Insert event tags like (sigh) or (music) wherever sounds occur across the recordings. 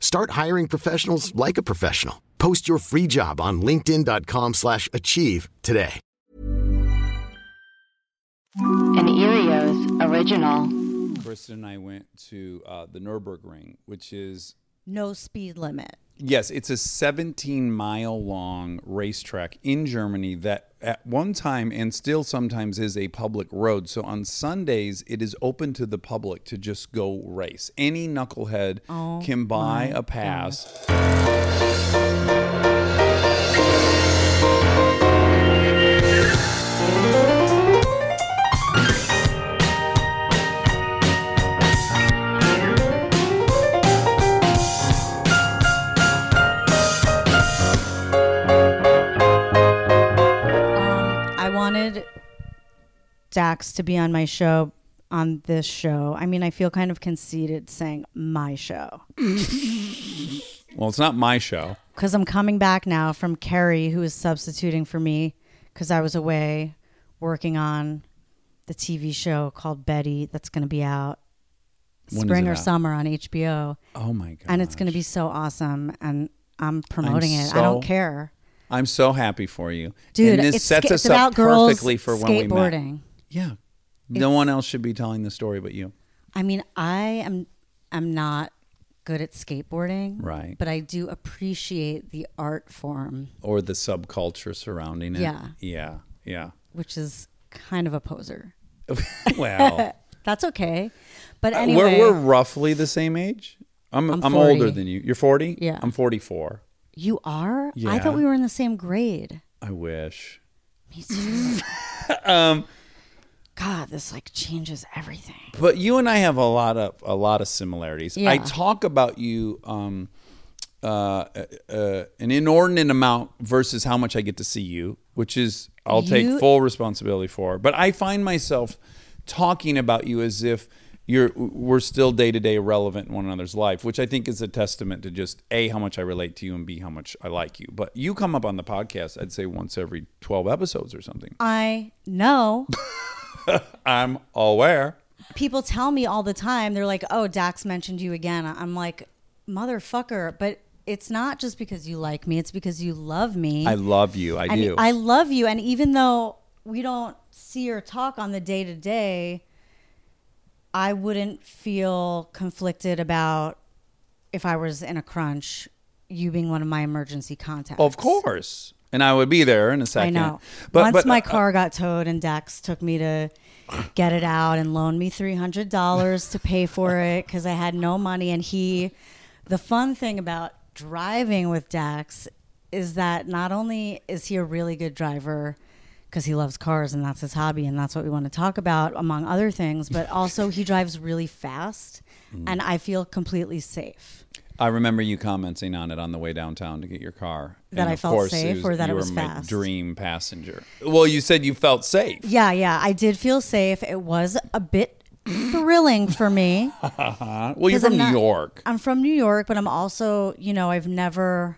Start hiring professionals like a professional. Post your free job on linkedin.com/achieve slash achieve today. An Earios original. Kristen and I went to uh, the Nurburgring, which is No speed limit. yes, it's a 17 mile long racetrack in Germany that at one time and still sometimes is a public road. So on Sundays, it is open to the public to just go race. Any knucklehead can buy a pass. Um, wanted Dax to be on my show on this show. I mean, I feel kind of conceited saying my show Well, it's not my show. because I'm coming back now from Kerry, who is substituting for me because I was away working on the TV show called Betty that's going to be out When spring or out? summer on HBO. Oh my god! And it's going to be so awesome. And I'm promoting it. I don't care. I'm so happy for you, Dude, And this sets us up perfectly for when we met. Yeah, no one else should be telling the story but you. I mean, I am I'm not good at skateboarding, Right. But I do appreciate the art form, or the subculture surrounding it. Yeah. yeah, yeah. which is kind of a poser. (laughs) Well, (laughs) That's okay. But anyway, Uh, we're we're roughly the same age. I'm I'm I'm, older than you. You're 40. Yeah. I'm 44. You are? I thought we were in the same grade. I wish. Me too. (laughs) Um, God, this like changes everything. but you and I have a lot of a lot of similarities. I talk about you um, uh, uh, an inordinate amount versus how much I get to see you, which is I'll You- take full responsibility for. But I find myself talking about you as if you're we're still day to day relevant in one another's life, which I think is a testament to just a how much I relate to you and b how much I like you. But you come up on the podcast, I'd say once every twelve episodes or something. I know. (laughs) I'm aware. People tell me all the time, they're like, oh, Dax mentioned you again. I'm like, motherfucker. But it's not just because you like me, it's because you love me. I love you. I do. I love you. And even though we don't see or talk on the day to day, I wouldn't feel conflicted about if I was in a crunch, you being one of my emergency contacts. of course. And I would be there in a second. I know. But, Once but, my uh, car got towed and Dax took me to get it out and loaned me $300 to pay for it because I had no money. And he, the fun thing about driving with Dax is that not only is he a really good driver because he loves cars and that's his hobby and that's what we want to talk about among other things, but (laughs) also he drives really fast Mm. and I feel completely safe. I remember you commenting on it on the way downtown to get your car. That And I felt course, safe it or that it was fast? dream passenger. Well, you said you felt safe. Yeah, yeah, I did feel safe. It was a bit thrilling for me. (laughs) Well, you're from New York. I'm from New York, but I'm also, you know, I've never,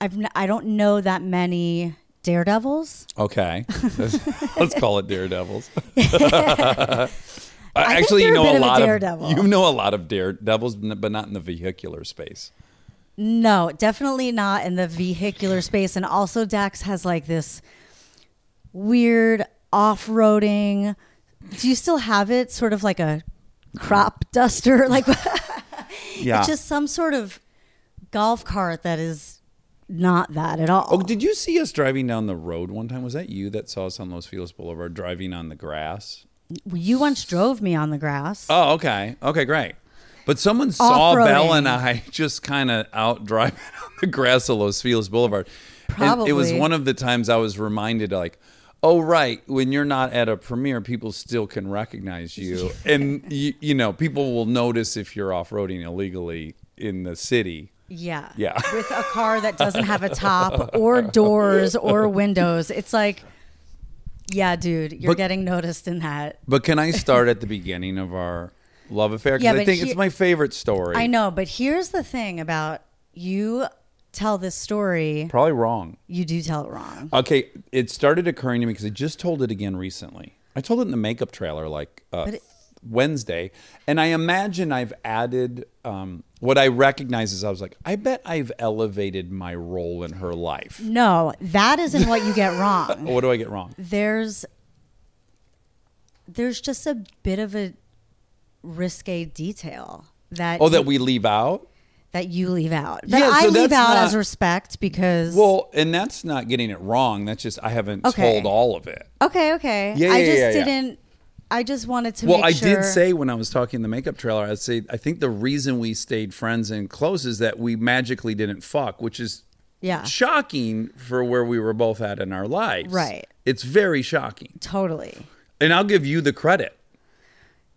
I've, n- I don't know that many daredevils. Okay. (laughs) Let's call it daredevils. (laughs) I Actually, you you're a know a of a lot daredevil. of you know a lot of daredevils, but not in the vehicular space. No, definitely not in the vehicular space. And also, Dax has like this weird off-roading. Do you still have it? Sort of like a crop duster, (laughs) like Yeah. it's just some sort of golf cart that is not that at all. Oh, did you see us driving down the road one time? Was that you that saw us on Los Feliz Boulevard driving on the grass? you once drove me on the grass. Oh, okay. Okay, great. But someone saw Off-roading. Belle and I (laughs) just kind of out driving (laughs) on the grass of Los Feliz Boulevard. And it was one of the times I was reminded, like, oh, right, when you're not at a premiere, people still can recognize you. (laughs) and, you, you know, people will notice if you're off roading illegally in the city. Yeah. Yeah. (laughs) With a car that doesn't have a top (laughs) or doors or windows. It's like, yeah, dude, you're But- getting noticed in that. But can I (laughs) start at the beginning of our love affair? Because Yeah, I think here- it's my favorite story. I know, but here's the thing about you tell this story, Probably wrong. you do tell it wrong. Okay, it started occurring to me because I just told it again recently. I told it in the makeup trailer like uh, it- Wednesday, and I imagine I've added um, what I recognize is I was like, I bet I've elevated my role in her life. No, that isn't what you get wrong. (laughs) What do I get wrong? There's there's just a bit of a risque detail that Oh, that you- we leave out. that you leave out. That Yeah, I leave out not- as respect because Well, and that's not getting it wrong. That's just I haven't Okay. told all of it. Okay, okay. Yeah, I yeah, just yeah, yeah. didn't. I just wanted to. Well, I sure, did say when I was talking the makeup trailer, I say I think the reason we stayed friends and close is that we magically didn't fuck, which is Yeah. shocking for where we were both at in our lives. Right. It's very shocking, totally. and I'll give you the credit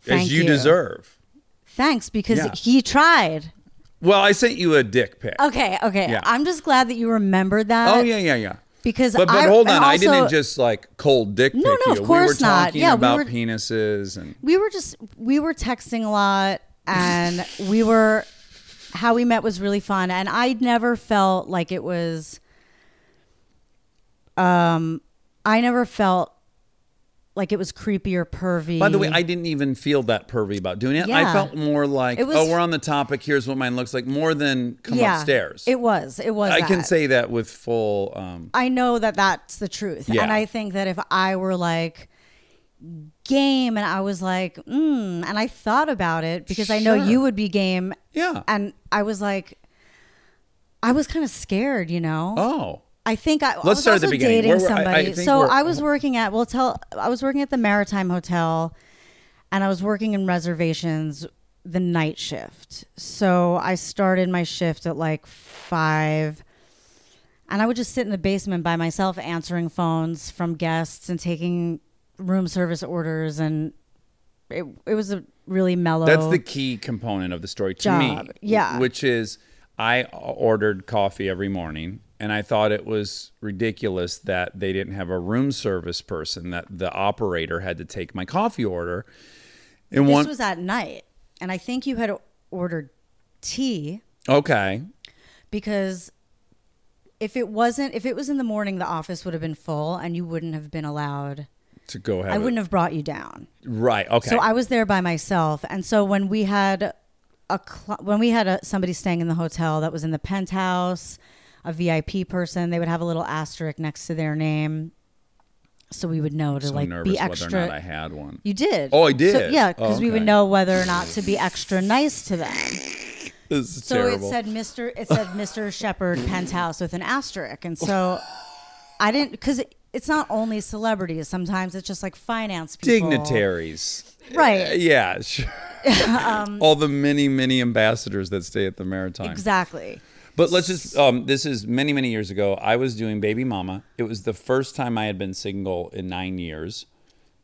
Thank as you, you. deserve. Thanks, because Yeah. he tried. Well, I sent you a dick pic. Okay, okay. Yeah. I'm just glad that you remembered that. Oh yeah, yeah, yeah. Because But but I, hold on, and I didn't just like cold dick No, no, you. of course we were not. talking Yeah, we about were- penises and we were just we were texting a lot and we were how we met was really fun and I never felt like it was um I never felt like it was creepy or pervy. By the way, I didn't even feel that pervy about doing it. I felt more like, was- oh, we're on the topic. Here's what mine looks like. More than come yeah, upstairs. It was. It was I can say that with full. Um, I know that that's the truth. Yeah. And I think that if I were like game and I was like, mm, and I thought about it because I know you would be game. Yeah. And I was like, I was kind of scared, you know? oh, I think I, I Let's was start also dating were- I- I somebody. so I was uh-huh. working at, well, tell, I was working at the Maritime Hotel and I was working in reservations the night shift. So I started my shift at like five and I would just sit in the basement by myself answering phones from guests and taking room service orders. And it, it was a really mellow. that's the key component of the story to me. Yeah. Which is, I ordered coffee every morning, and I thought it was ridiculous that they didn't have a room service person. That the operator had to take my coffee order. And This one, was at night. And I think you had ordered tea. okay, because if it wasn't if it was in the morning the office would have been full and you wouldn't have been allowed to go ahead. i wouldn't have brought you down Right. Okay. so i was there by myself and so when we had a cl- when we had a, somebody staying in the hotel that was in the penthouse a vip person they would have a little asterisk next to their name so we would know to so like nervous be extra whether or not I had one. you did Oh, I So- did? yeah because Oh, we would know whether or not to be extra nice to them (laughs) This is So terrible. it said Mr. It said Mr. Shepard Penthouse with an asterisk, and so I didn't because it, it's not only celebrities. Sometimes it's just like finance people, dignitaries. right? Uh, yeah, sure. (laughs) All the many, many ambassadors that stay at the Maritime. Exactly. But let's just, um, this is many, many years ago. I was doing Baby Mama. It was the first time I had been single in nine years.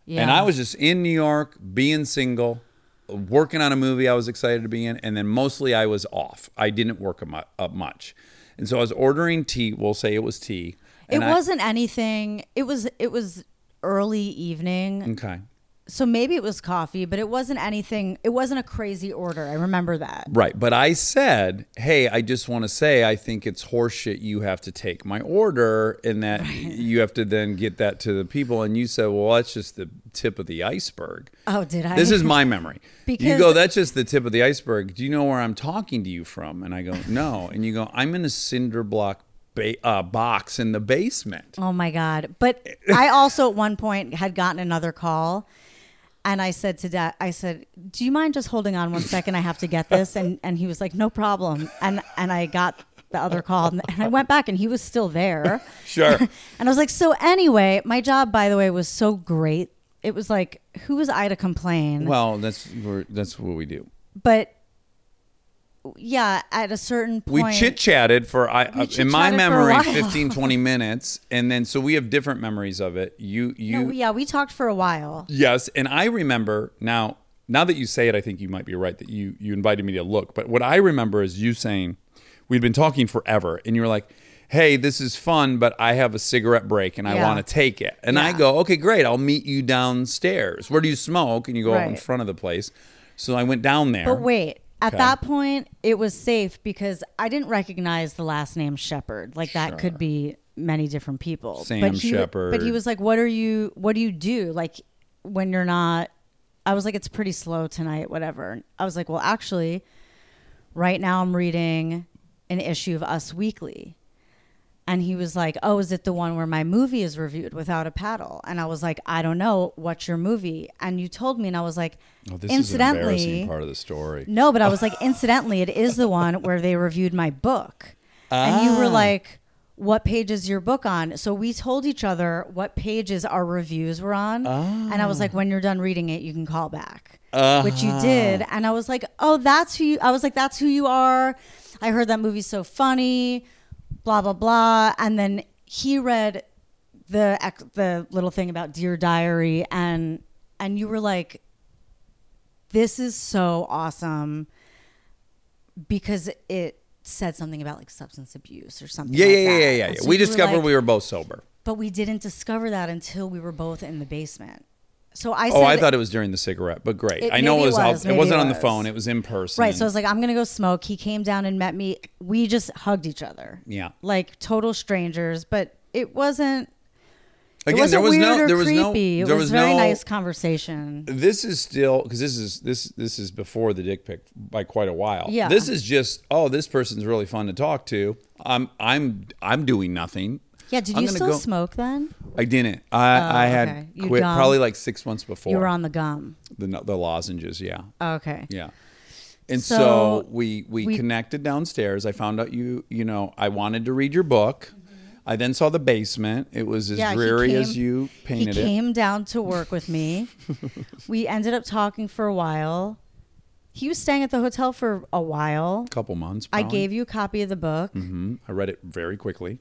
Yeah. And I was just in New York, being single, working on a movie I was excited to be in. And then mostly I was off. I didn't work up much. And so I was ordering tea. We'll say it was tea. It wasn't anything. It was. It was early evening, Okay. So maybe it was coffee, but it wasn't anything. It wasn't a crazy order. I remember that. Right. But I said, hey, I just want to say I think it's horseshit you have to take my order and that (laughs) you have to then get that to the people. And you said, well, that's just the tip of the iceberg. Oh, did I? This is my memory. because you go, that's just the tip of the iceberg. Do you know where I'm talking to you from? And I go, no. And you go, I'm in a cinder block ba- uh, box in the basement. Oh my God. But I also at one point had gotten another call and I said to Dax, I said, do you mind just holding on one second? I have to get this. And, and he was like, no problem. And, and I got the other call, and I went back, and he was still there. (laughs) Sure. (laughs) And I was like, so anyway, my job, by the way, was so great. It was like, who was I to complain? well, that's we're, that's what we do. but yeah, at a certain point, We chit chatted for I uh, in my chit-chatted for a memory while. 15 (laughs) 20 minutes and then so we have different memories of it. You you No, yeah, we talked for a while. Yes, and I remember now. Now that you say it, I think you might be right that you you invited me to look. But what I remember is you saying we'd been talking forever, and you were like, "Hey, this is fun, but I have a cigarette break and I Yeah. want to take it." And I go, "Okay, great. I'll meet you downstairs. Where do you smoke?" And you go out in front of the place. So I went down there. But wait, at Okay. that point, it was safe because I didn't recognize the last name Shepard. Like that could be many different people. Sam he, Shepard. But he was like, "What are you? What do you do? Like when you're not?" I was like, "It's pretty slow tonight. Whatever." I was like, "Well, actually, right now I'm reading an issue of Us Weekly." And he was like, "Oh, is it the one where my movie is reviewed without a paddle?" And I was like, "I don't know. What's your movie?" And you told me, and I was like, oh, this is an "Incidentally, part of the story. no, but I was like, incidentally, it is the one where they reviewed my book. ah. And you were Ah. like, what page is your book on? So we told each other what pages our reviews were on. And I was like, when you're done reading it, you can call back, which you did. And I was like, oh, that's who you, I was like, that's who you are. I heard that movie's so funny, blah, blah, blah. And then he read the, the little thing about Dear Diary and, and you were like, this is so awesome because it said something about like substance abuse or something. Yeah, like yeah, yeah, yeah, yeah. Yeah. so we were discovered like- we were both sober. but we didn't discover that until we were both in the basement. So I said, Oh, I thought it was during the cigarette, but great. It- I know it it was, out, was, it wasn't it on the phone. It was in person. right. So I was like, I'm gonna go smoke. He came down and met me. We just hugged each other. Yeah. like total strangers. But it wasn't. Again, it wasn't there was weird no there was no creepy. It there was, was very no nice conversation. this is still because this is this this is before the dick pic by quite a while. Yeah. This is just oh this person's really fun to talk to. I'm I'm I'm doing nothing. Yeah. Did I'm you still go- smoke then? I didn't. I I had Oh, okay. You quit gum. probably like six months before. You were on the gum. the the lozenges. Yeah. Okay. Yeah. And so, So, we, we we- connected downstairs. I found out you you know I wanted to read your book. I then saw the basement. It was as Mm-hmm. he dreary as came- you painted he it. came down to work with me. (laughs) we ended up talking for a while. He was staying at the hotel for a while. A couple months. I probably. gave you a copy of the book. Mhm. I read it very quickly.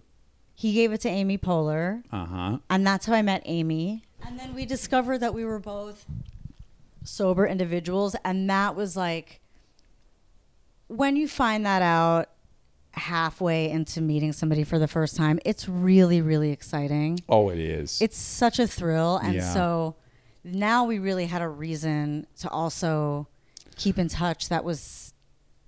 He gave it to Amy Poehler, Uh huh. and that's how I met Amy. And then we discovered that we were both sober individuals, and that was like when you find that out halfway into meeting somebody for the first time, it's really, really exciting. Oh, it is. it's such a thrill and Yeah. so now we really had a reason to also keep in touch that was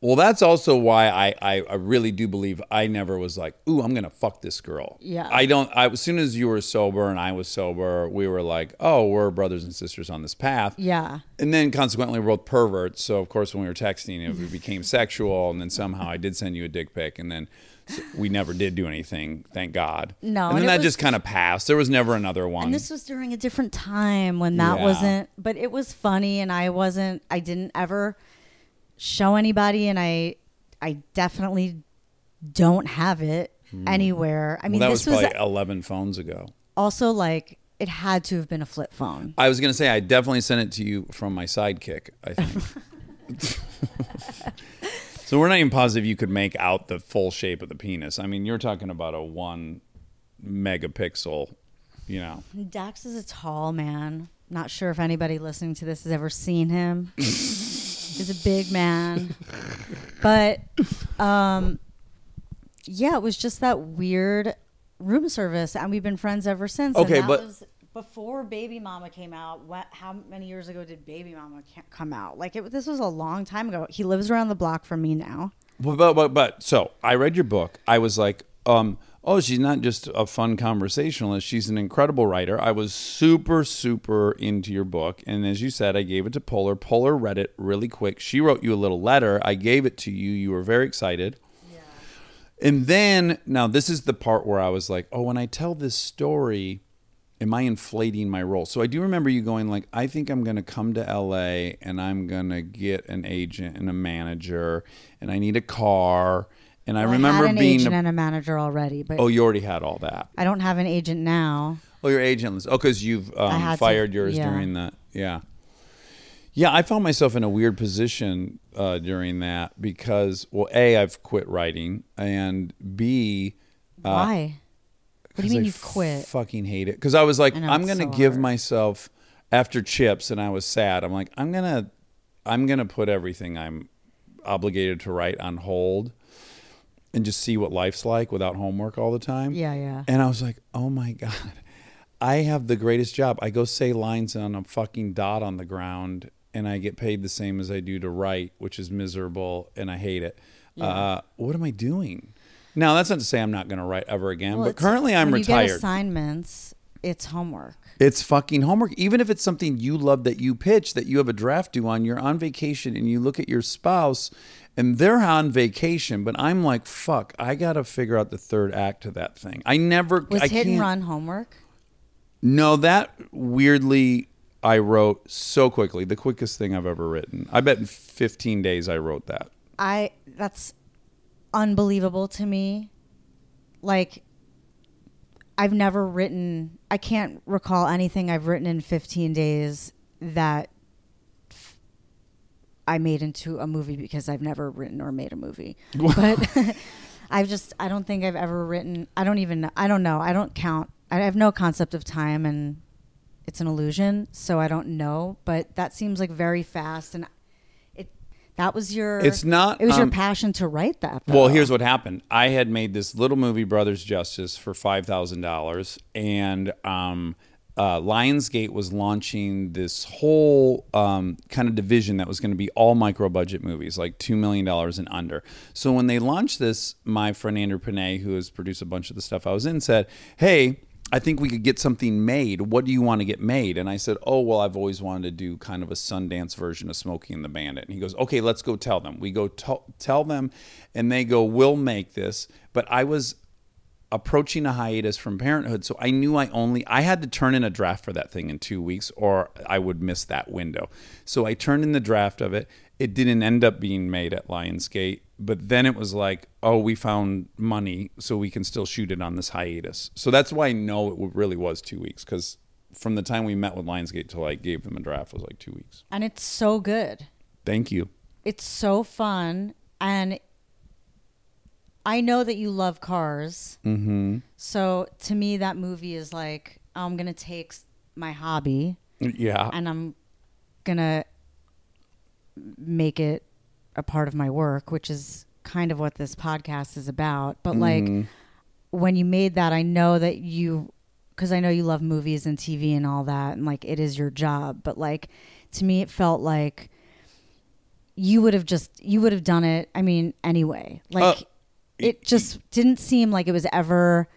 well, that's also why I, I I really do believe I never was like, ooh, I'm gonna fuck this girl. Yeah. I don't. I as soon as you were sober and I was sober, we were like, oh, we're brothers and sisters on this path. yeah And then consequently, we're both perverts. So of course, when we were texting, it became (laughs) sexual. And then somehow I did send you a dick pic, and then s- we never did do anything. Thank God. No, And then and that was- just kind of passed. There was never another one. and this was during a different time when that Yeah. wasn't but it was funny and i wasn't i didn't ever show anybody and i i definitely don't have it anywhere i Hmm. well, mean that this was was, 11 phones ago. also like it had to have been a flip phone I was gonna say I definitely sent it to you from my sidekick. I think. (laughs) (laughs) so we're not even positive you could make out the full shape of the penis. I mean, you're talking about a one megapixel. You know, Dax is a tall man. Not sure if anybody listening to this has ever seen him. (laughs) He's a big man. But um yeah, it was just that weird room service and we've been friends ever since. Okay, and that but- was before Baby Mama came out. What how many years ago did Baby Mama come out? Like it this was a long time ago. He lives around the block from me now. But, but but but so I read your book. I was like, um, oh, she's not just a fun conversationalist. She's an incredible writer. I was super super into your book, and as you said, I gave it to Poehler. Poehler read it really quick. She wrote you a little letter. I gave it to you. You were very excited. Yeah. And then now this is the part where I was like, oh, when I tell this story, am I inflating my role? So I do remember you going like, I think I'm going to come to LA and I'm going to get an agent and a manager and I need a car And I Well, remember had an being. agent a- and a manager already, but oh, you already had all that. I don't have an agent now. Oh, your agentless. Oh, because you've um, had to- fired yours yeah. during that. Yeah. Yeah, I found myself in a weird position uh, during that because, well, A, I've quit writing, and B, Why? What do you mean I you've quit? Fucking hate it. Because I was like, I know, I'm gonna so give hard. myself after chips, and I was sad. I'm like, I'm gonna, I'm gonna put everything I'm obligated to write on hold, and just see what life's like without homework all the time. Yeah, yeah. And I was like, oh my (laughs) god, I have the greatest job. I go say lines on a fucking dot on the ground, and I get paid the same as I do to write, which is miserable, and I hate it. Uh, what am I doing? Now that's not to say I'm not going to write ever again, Well, but currently I'm retired. You get assignments. It's homework. It's fucking homework. Even if it's something you love that you pitch, that you have a draft due on, you're on vacation and you look at your spouse and they're on vacation, but I'm like, fuck, I got to figure out the third act to that thing. I never, Was I hit and run homework? No, that weirdly I wrote so quickly. The quickest thing I've ever written. I bet in 15 days I wrote that. I that's unbelievable to me. Like I've never written I can't recall anything I've written in 15 days that I made into a movie because I've never written or made a movie. (laughs) But (laughs) I've just I don't think I've ever written I don't even I don't know. I don't count. I have no concept of time and it's an illusion, so I don't know, but that seems like very fast and it that was your It's not, it was your um, passion to write that. Well, here's what happened. I had made this little movie, Brothers Justice, for five thousand dollars, and um, uh, Lionsgate was launching this whole um, kind of division that was going to be all micro budget movies, like two million dollars and under. So when they launched this, my friend Andrew Panay, who has produced a bunch of the stuff I was in, said, "Hey." I think we could get something made. What do you want to get made? And I said, Oh, well, I've always wanted to do kind of a Sundance version of Smokey and the Bandit. And he goes, Okay, let's go tell them. We go t- tell them, and they go, We'll make this. But I was approaching a hiatus from parenthood. So i knew i only i had to turn in a draft for that thing in two weeks or i would miss that window. So i turned in the draft of it. It didn't end up being made at lionsgate but then it was like oh we found money so we can still shoot it on this hiatus. So that's why i know it really was two weeks because from the time we met with lionsgate till i gave them a draft was like two weeks. And it's so good. thank you. It's so fun. And I know that you love cars. Mm-hmm. So to me, that movie is like I'm gonna take my hobby yeah and I'm gonna make it a part of my work, which is kind of what this podcast is about. But like when you made that, I know that you, because I know you love movies and TV and all that, and like it is your job. But like to me, it felt like you would have just you would have done it. I mean, anyway, like Uh, it just didn't seem like it was ever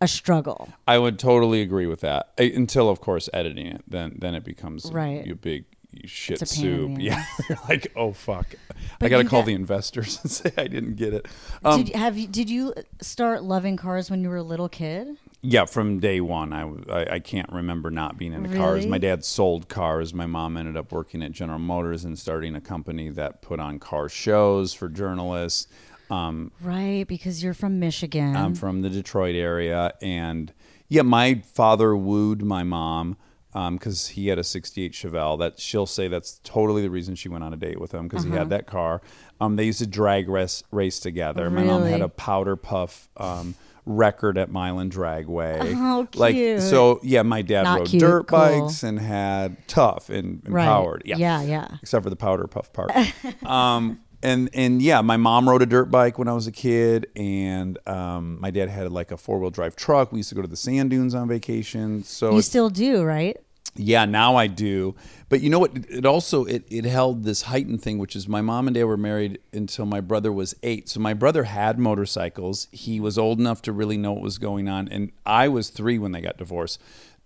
a struggle. I would totally agree with that. Uh, Until, of course, editing it, then then it becomes Right. a, big shit a pain in soup. Yeah, you're (laughs) like, oh fuck, I got to call got- the investors (laughs) and say I didn't get it. Um, did have you did you start loving cars when you were a little kid? yeah, from day one, I I can't remember not being into cars. My dad sold cars. My mom ended up working at General Motors and starting a company that put on car shows for journalists. Um, Right, because you're from Michigan. I'm from the Detroit area, and yeah, my father wooed my mom because he had a '68 Chevelle. That she'll say that's totally the reason she went on a date with him because he Uh-huh. had that car. Um, they used to drag race race together. My mom had a powder puff. Um, record at Milan Dragway Oh, (laughs) like cute. so yeah my dad Not rode cute, dirt cool. bikes and had tough and Right. yeah Yeah, yeah. except for the powder puff part. (laughs) um, and and yeah, my mom rode a dirt bike when I was a kid, and um, my dad had like a four wheel drive truck. We used to go to the sand dunes on vacation. So you still do, right? yeah, now I do. But you know what? It also it, it held this heightened thing, which is my mom and dad were married until my brother was eight. So my brother had motorcycles. He was old enough to really know what was going on, and I was three when they got divorced,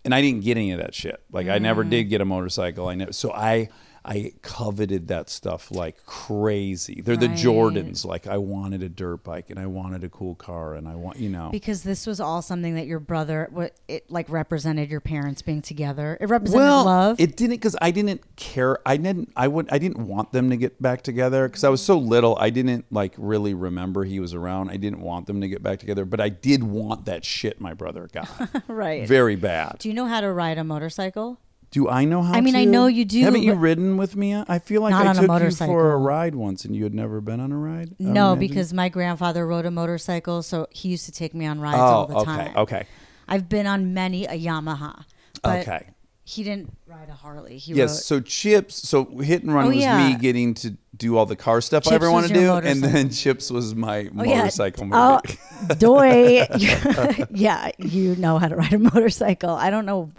and I didn't get any of that shit. Like I never did get a motorcycle. I never. So I I coveted that stuff like crazy. They're the Jordans. Like I wanted a dirt bike and I wanted a cool car and I want you know. Because this was all something that your brother, what it like represented your parents being together. It represented well, love. it didn't because I didn't care. I didn't. I would. I didn't want them to get back together because I was so little. I didn't like really remember he was around. I didn't want them to get back together, but I did want that shit my brother got. (laughs) right. Very bad. Do you know how to ride a motorcycle? Do I know how? To I mean, I know you do, Haven't you ridden with me? I feel like Not I on a took you for a ride once, and you had never been on a ride. I would No, imagine? because my grandfather rode a motorcycle, so he used to take me on rides oh, all the oh, okay, time. okay, I've been on many a Yamaha. But okay. He didn't ride a Harley. He Yes. rode, So Chips. So hit and run Oh, was yeah. me getting to do all the car stuff I Chips ever want to do, and then. Chips was my Oh, yeah. motorcycle Oh, (laughs) doy. (laughs) (laughs) yeah, you know how to ride a motorcycle. I don't know.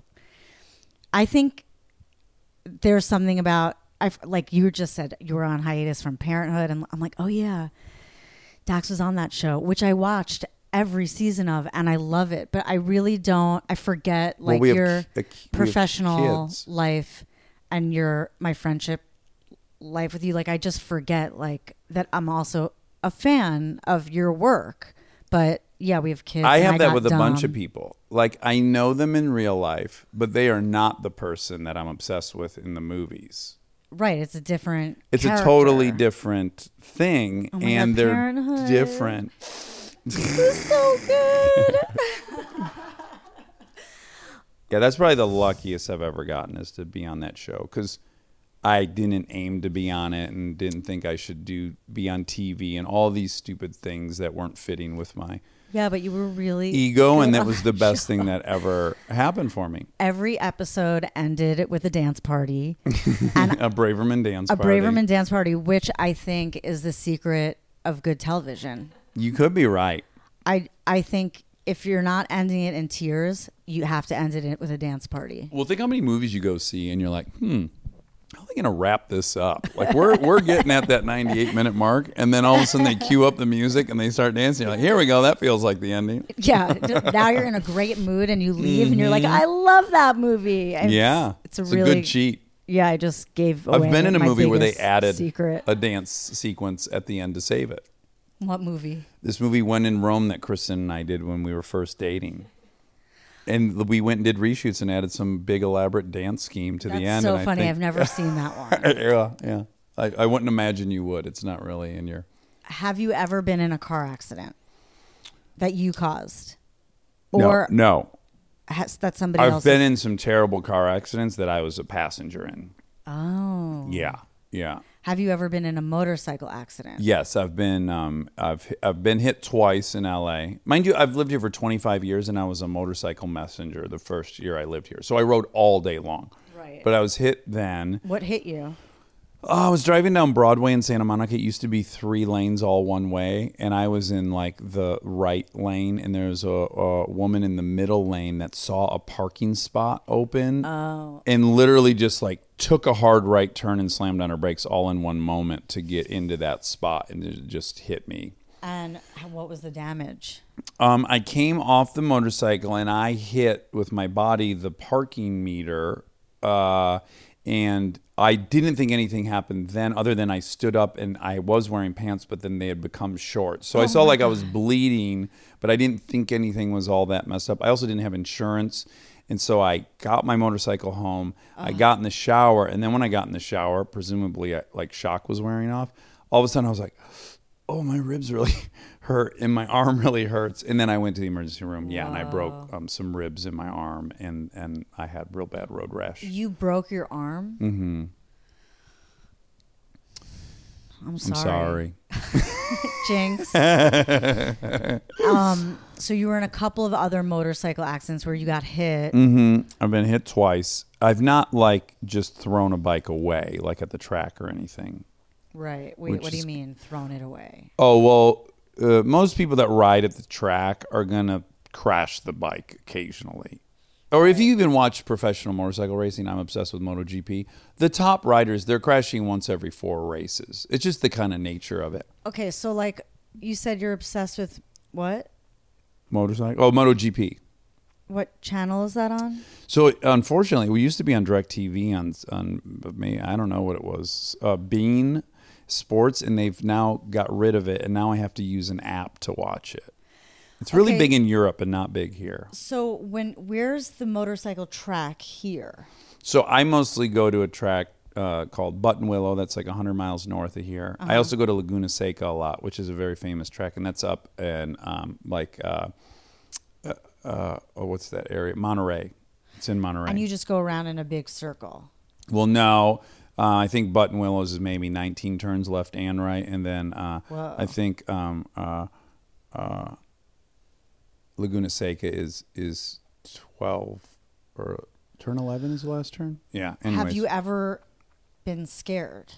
I think there's something about I like you just said you were on hiatus from Parenthood, and I'm like, oh yeah, Dax was on that show, which I watched every season of, and I love it. But I really don't. I forget Well, like we your ki- a ki- we have professional life and your my friendship life with you. Like I just forget like that I'm also a fan of your work. But yeah, we have kids. I have that with a bunch of people. Like I know them in real life, but they are not the person that I'm obsessed with in the movies. Right, it's a different. It's a totally different thing, Oh and God, they're Parenthood. different. so good. (laughs) Yeah, that's probably the luckiest I've ever gotten is to be on that show because I didn't aim to be on it and didn't think I should do be on TV and all these stupid things that weren't fitting with my yeah, but you were really ego, and that was the (laughs) best thing that ever happened for me. Every episode ended with a dance party, (laughs) and A Braverman dance a party. Braverman dance party, which I think is the secret of good television. You could be right. I I think if you're not ending it in tears, you have to end it with a dance party. Well, think how many movies you go see, and you're like, hmm, how are they going to wrap this up? Like we're we're getting at that 98 minute mark, and then all of a sudden they cue up the music and they start dancing. You're like, here we go. That feels like the ending. Yeah, now you're in a great mood and you leave and you're like, I love that movie. And Mm-hmm. yeah, it's, a it's really a good cheat. Yeah, I just gave away. I've been in a movie where they added secret. a dance sequence at the end to save it. what movie? This movie When in Rome that Kristen and I did when we were first dating. And we went and did reshoots and added some big elaborate dance scheme to That's the end. so and I funny. think- I've never seen that (laughs) one. yeah, yeah. I, I wouldn't imagine you would. It's not really in your. Have you ever been in a car accident that you caused, No, or no. has that somebody I've else? been in some terrible car accidents that I was a passenger in. oh, Yeah, yeah. Have you ever been in a motorcycle accident? Yes, I've been. Um, I've I've been hit twice in L.A. Mind you, I've lived here for 25 years, and I was a motorcycle messenger the first year I lived here. So I rode all day long. Right. But I was hit then. What hit you? Oh, I was driving down Broadway in Santa Monica. It used to be three lanes all one way, and I was in like the right lane, and there was a, a woman in the middle lane that saw a parking spot open, and literally just like took a hard right turn and slammed on her brakes all in one moment to get into that spot, and it just hit me. And what was the damage? Um, I came off the motorcycle and I hit with my body the parking meter. Uh, and I didn't think anything happened then, other than I stood up and I was wearing pants, but then they had become short. So I oh saw like I was bleeding, but I didn't think anything was all that messed up. I also didn't have insurance. And so I got my motorcycle home. I uh-huh. got in the shower. And then when I got in the shower, presumably I, like shock was wearing off, all of a sudden I was like, oh, my ribs really hurt and my (laughs) arm really hurts. And then I went to the emergency room. Yeah, and I broke um, some ribs in my arm and, and I had real bad road rash. You broke your arm. Mm-hmm. I'm I'm sorry. sorry. (laughs) Jinx. (laughs) um, so you were in a couple of other motorcycle accidents where you got hit. Mm-hmm. I've been hit twice. I've not like just thrown a bike away, like at the track or anything. Right. Wait, Which what do you is- mean thrown it away? Oh well, uh, most people that ride at the track are gonna crash the bike occasionally. Or if you even watch professional motorcycle racing, I'm obsessed with MotoGP. The top riders, they're crashing once every four races. It's just the kind of nature of it. Okay, so like you said you're obsessed with what? Motorcycle? Oh, MotoGP. What channel is that on? So unfortunately, we used to be on DirecTV on on me. I don't know what it was. Uh, beIN Sports, and they've now got rid of it, and now I have to use an app to watch it. It's really Okay. big in Europe and not big here. So when where's the motorcycle track here? So I mostly go to a track uh, called Buttonwillow. That's like 100 miles north of here. I also go to Laguna Seca a lot, which is a very famous track, and that's up in um, like uh, uh, uh, oh, what's that area? Monterey. It's in Monterey. And you just go around in a big circle. Well, no. Uh, I think Buttonwillows is maybe 19 turns left and right, and then uh, Whoa. I think um, uh, uh, Laguna Seca is is 12 or turn 11 is the last turn. Yeah. Have you ever been scared?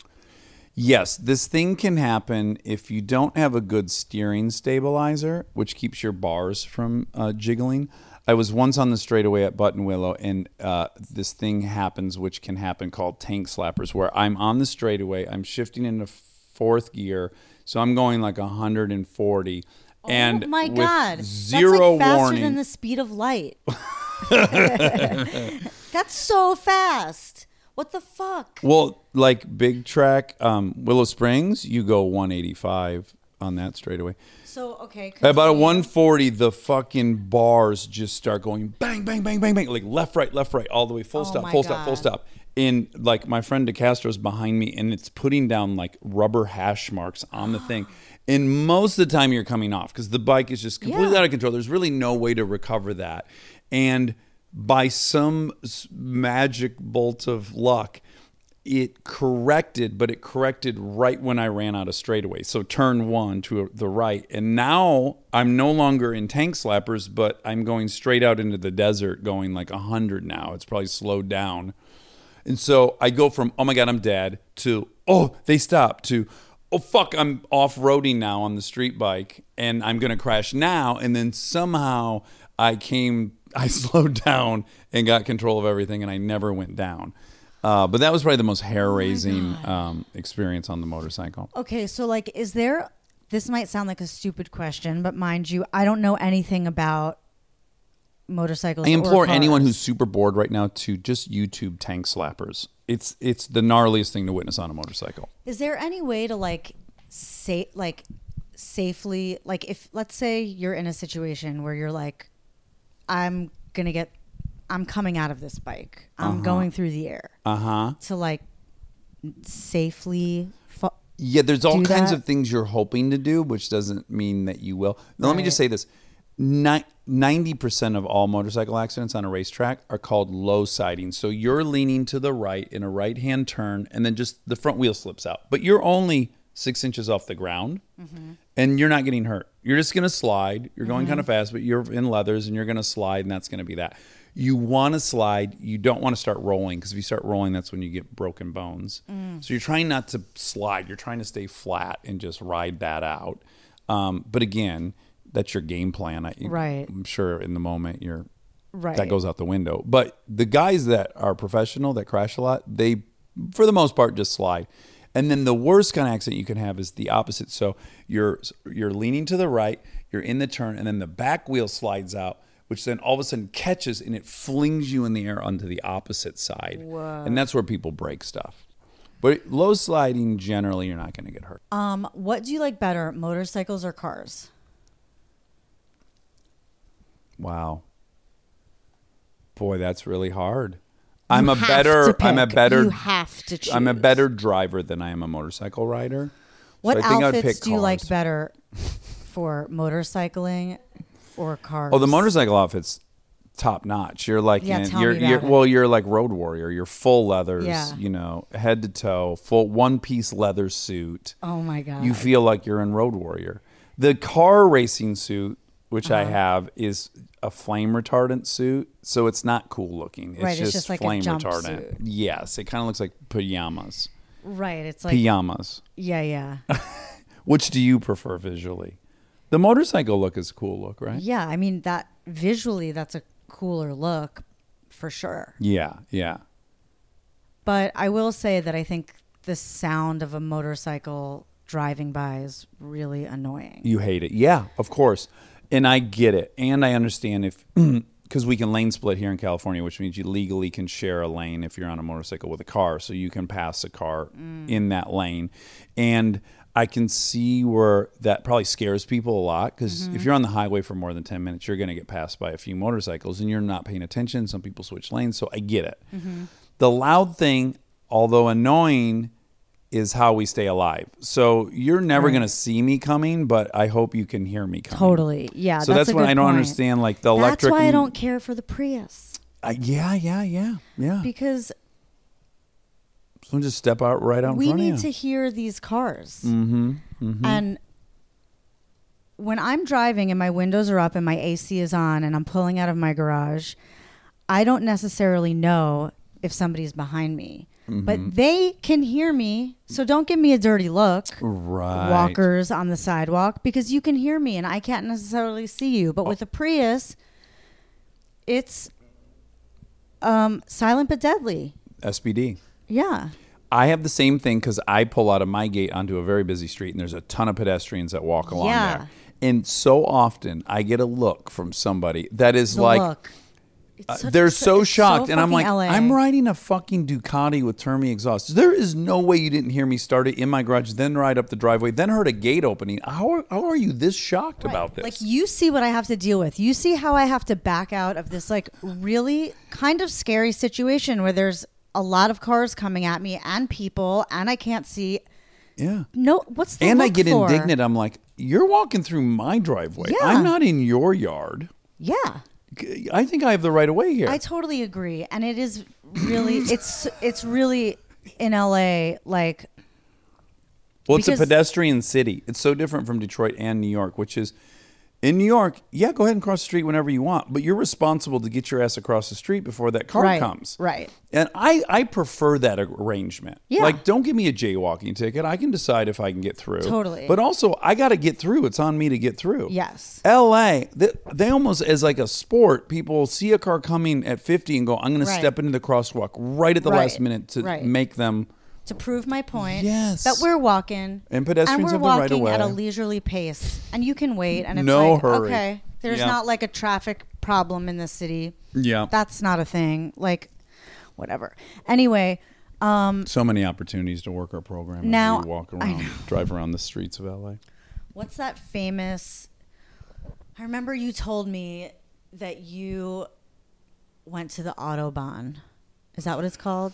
Yes, this thing can happen if you don't have a good steering stabilizer, which keeps your bars from uh, jiggling. I was once on the straightaway at Buttonwillow, and uh, this thing happens, which can happen called tank slappers, where I'm on the straightaway, I'm shifting into fourth gear, so I'm going like 140. and oh my with god, zero that's like faster warning. than the speed of light. (laughs) (laughs) that's so fast. What the fuck? Well, like big track, um, Willow Springs, you go 185 on that straightaway. So okay, At about a 140, the fucking bars just start going bang, bang, bang, bang, bang, like left, right, left, right, all the way, full Oh stop, full stop, full stop. And like my friend DeCastro's behind me, and it's putting down like rubber hash marks on the thing. (gasps) And most of the time, you're coming off because the bike is just completely Yeah. out of control. There's really no way to recover that. And by some magic bolt of luck, it corrected, but it corrected right when I ran out of straightaway. So turn one to the right. And now I'm no longer in tank slappers, but I'm going straight out into the desert, going like 100 now. It's probably slowed down. And so I go from, oh my God, I'm dead, to, oh, they stopped, to, oh fuck, I'm off roading now on the street bike and I'm going to crash now. And then somehow I came, (laughs) I slowed down and got control of everything and I never went down. Uh, but that was probably the most hair raising um, experience on the motorcycle. Okay, so like, is there? This might sound like a stupid question, but mind you, I don't know anything about motorcycles. I implore or anyone who's super bored right now to just YouTube tank slappers. It's it's the gnarliest thing to witness on a motorcycle. Is there any way to like say like safely like if let's say you're in a situation where you're like I'm going to get I'm coming out of this bike. I'm uh-huh. going through the air. Uh huh. To like safely fu- Yeah, there's all kinds that. of things you're hoping to do, which doesn't mean that you will. Now, let me just say this. Ni- 90% of all motorcycle accidents on a racetrack are called low siding. So you're leaning to the right in a right hand turn, and then just the front wheel slips out. But you're only six inches off the ground, mm-hmm. and you're not getting hurt. You're just going to slide. You're going mm-hmm. kind of fast, but you're in leathers, and you're going to slide, and that's going to be that. You want to slide. You don't want to start rolling because if you start rolling, that's when you get broken bones. So you're trying not to slide. You're trying to stay flat and just ride that out. Um, but again, that's your game plan. I, Right. I'm sure in the moment you're Right. that goes out the window. But the guys that are professional that crash a lot, they for the most part just slide. And then the worst kind of accident you can have is the opposite. So you're you're leaning to the right, you're in the turn, and then the back wheel slides out, which then all of a sudden catches and it flings you in the air onto the opposite side. And that's where people break stuff. But low sliding, generally, you're not going to get hurt. Um what do you like better, motorcycles or cars? Wow. Boy, that's really hard. I'm a better I'm a better You have to I'm a better driver than I am a motorcycle rider. What so I think I'd outfits pick do you like better for motorcycling or cars? Oh, the motorcycle outfit's top notch. You're like Yeah, in, tell you're me about you're it. well, you're like road warrior. You're full leathers, Yeah. you know, head to toe, full one piece leather suit. Oh my god. You feel like you're in road warrior. The car racing suit, which Uh-huh. I have, is a flame retardant suit, so it's not cool looking. It's Right, it's just, just like a flame jumpsuit. retardant. Yes, it kind of looks like pajamas. right, it's like Pajamas. yeah, yeah. (laughs) Which do you prefer visually? The motorcycle look is a cool look, right? Yeah, I mean that visually that's a cooler look for sure. Yeah, yeah. But I will say that I think the sound of a motorcycle driving by is really annoying. You hate it. Yeah, of course. And I get it. And I understand if (clears throat) because we can lane split here in California, which means you legally can share a lane if you're on a motorcycle with a car. So you can pass a car mm. in that lane. And I can see where that probably scares people a lot because if you're on the highway for more than 10 minutes, you're going to get passed by a few motorcycles and you're not paying attention. Some people switch lanes. So I get it. The loud thing, although annoying, is how we stay alive. So you're never going to see me coming, but I hope you can hear me coming. Totally. Yeah. So that's, a when I don't point. understand like the That's electric. why I don't care for the Prius Uh, yeah, yeah, yeah, yeah. because So just step out right out we need to hear these cars. Mm-hmm, And when I'm driving and my windows are up and my AC is on and I'm pulling out of my garage, I don't necessarily know if somebody's behind me. Mm-hmm. But they can hear me, so don't give me a dirty look. right. Walkers on the sidewalk because you can hear me and I can't necessarily see you. But with a Prius, it's um, silent but deadly. SPD. Yeah. I have the same thing because I pull out of my gate onto a very busy street and there's a ton of pedestrians that walk along Yeah. there. And so often I get a look from somebody that is The like, look. It's uh, such- they're it's so shocked. and I'm fucking like, LA. I'm riding a fucking Ducati with Termi exhaust. There is no way you didn't hear me start it in my garage, then ride up the driveway, then heard a gate opening. How are, how are you this shocked about this? Like you see what I have to deal with. You see how I have to back out of this like really kind of scary situation where there's a lot of cars coming at me and people and I can't see yeah. no what's the And I get for? indignant. I'm like, you're walking through my driveway. Yeah. I'm not in your yard. Yeah. I think I have the right of way here. I totally agree. And it is really (clears throat) it's it's really in LA like well, it's a pedestrian city. It's so different from Detroit and New York, which is in New York, yeah, go ahead and cross the street whenever you want, but you're responsible to get your ass across the street before that car Right, comes. right. And I, I prefer that arrangement. Yeah. Like, don't give me a jaywalking ticket. I can decide if I can get through. Totally. But also, I got to get through. It's on me to get through. Yes. LA, they, they almost as like a sport, people see a car coming at 50 and go, I'm going Right. to step into the crosswalk right at the last minute to right. make them. To prove my point Yes. that we're walking And pedestrians we're have the right of walking at a leisurely pace and you can wait and it's No like hurry. okay there's Yeah. not like a traffic problem in the city Yeah. that's not a thing like whatever anyway um So many opportunities to work our program Now- as we walk I around, (laughs) drive around the streets of LA. what's that famous i remember you told me that you went to the autobahn is that what it's called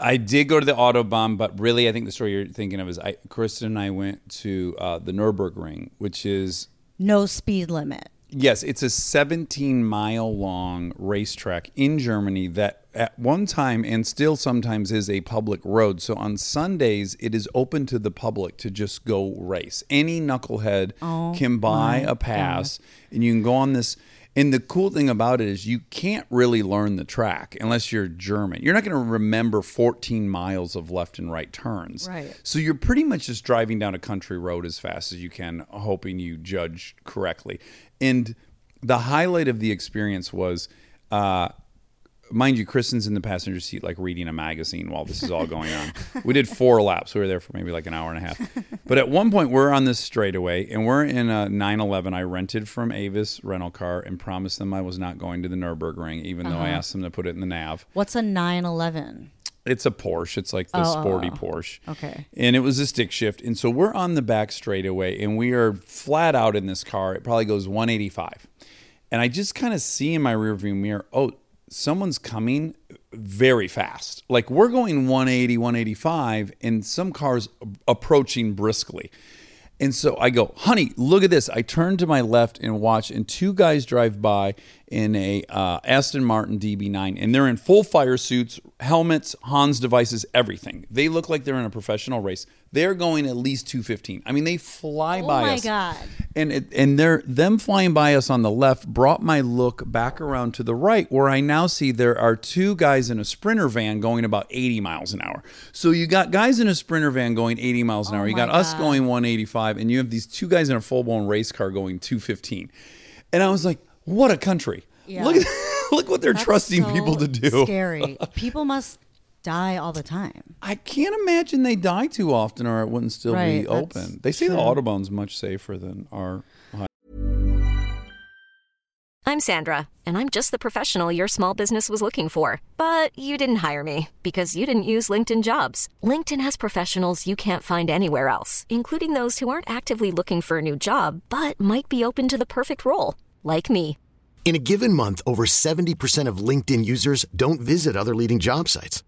I did go to the Autobahn, but really, I think the story you're thinking of is I, Kristen and I went to uh, the Nurburgring, which is no speed limit Yes, it's a 17 mile long racetrack in Germany that at one time and still sometimes is a public road. So on Sundays, it is open to the public to just go race. Any knucklehead can buy a pass and you can go on this. And the cool thing about it is you can't really learn the track unless you're German. You're not going to remember 14 miles of left and right turns. Right. So you're pretty much just driving down a country road as fast as you can, hoping you judge correctly. And the highlight of the experience was, uh, mind you, Kristen's in the passenger seat, like reading a magazine while this is all going on. we did four (laughs) laps. We were there for maybe like an hour and a half. But at one point, we're on this straightaway, and we're in a 911 I rented from Avis rental car and promised them I was not going to the Nurburgring, even though I uh-huh. asked them to put it in the nav. what's a 911 It's a Porsche. It's like the Oh, oh, sporty oh. Porsche. Okay. And it was a stick shift. And so we're on the back straightaway and we are flat out in this car. It probably goes 185. And I just kind of see in my rearview mirror, oh, someone's coming very fast. Like we're going 180, 185, and some cars approaching briskly. And so I go, honey, look at this. I turn to my left and watch, and two guys drive by in a uh, Aston Martin DB9, and they're in full fire suits, helmets, Hans devices, everything. They look like they're in a professional race. They're going at least 215. I mean, they fly Oh by us. Oh my. God. And it, and they're them flying by us on the left brought my look back around to the right, where I now see there are two guys in a sprinter van going about 80 miles an hour. So you got guys in a sprinter van going 80 miles an oh hour. You Oh got us going 185, and you have these two guys in a full blown race car going 215. And I was like, what a country! Yeah. Look at (laughs) look what they're That's trusting so people to do. Scary. (laughs) People must die all the time. I can't imagine they die too often, or it wouldn't still Right, be open. They say the true. autobahn's much safer than our I'm Sandra, and I'm just the professional your small business was looking for. But you didn't hire me because you didn't use LinkedIn jobs. LinkedIn has professionals you can't find anywhere else, including those who aren't actively looking for a new job but might be open to the perfect role, like me. In a given month, over 70% of LinkedIn users don't visit other leading job sites.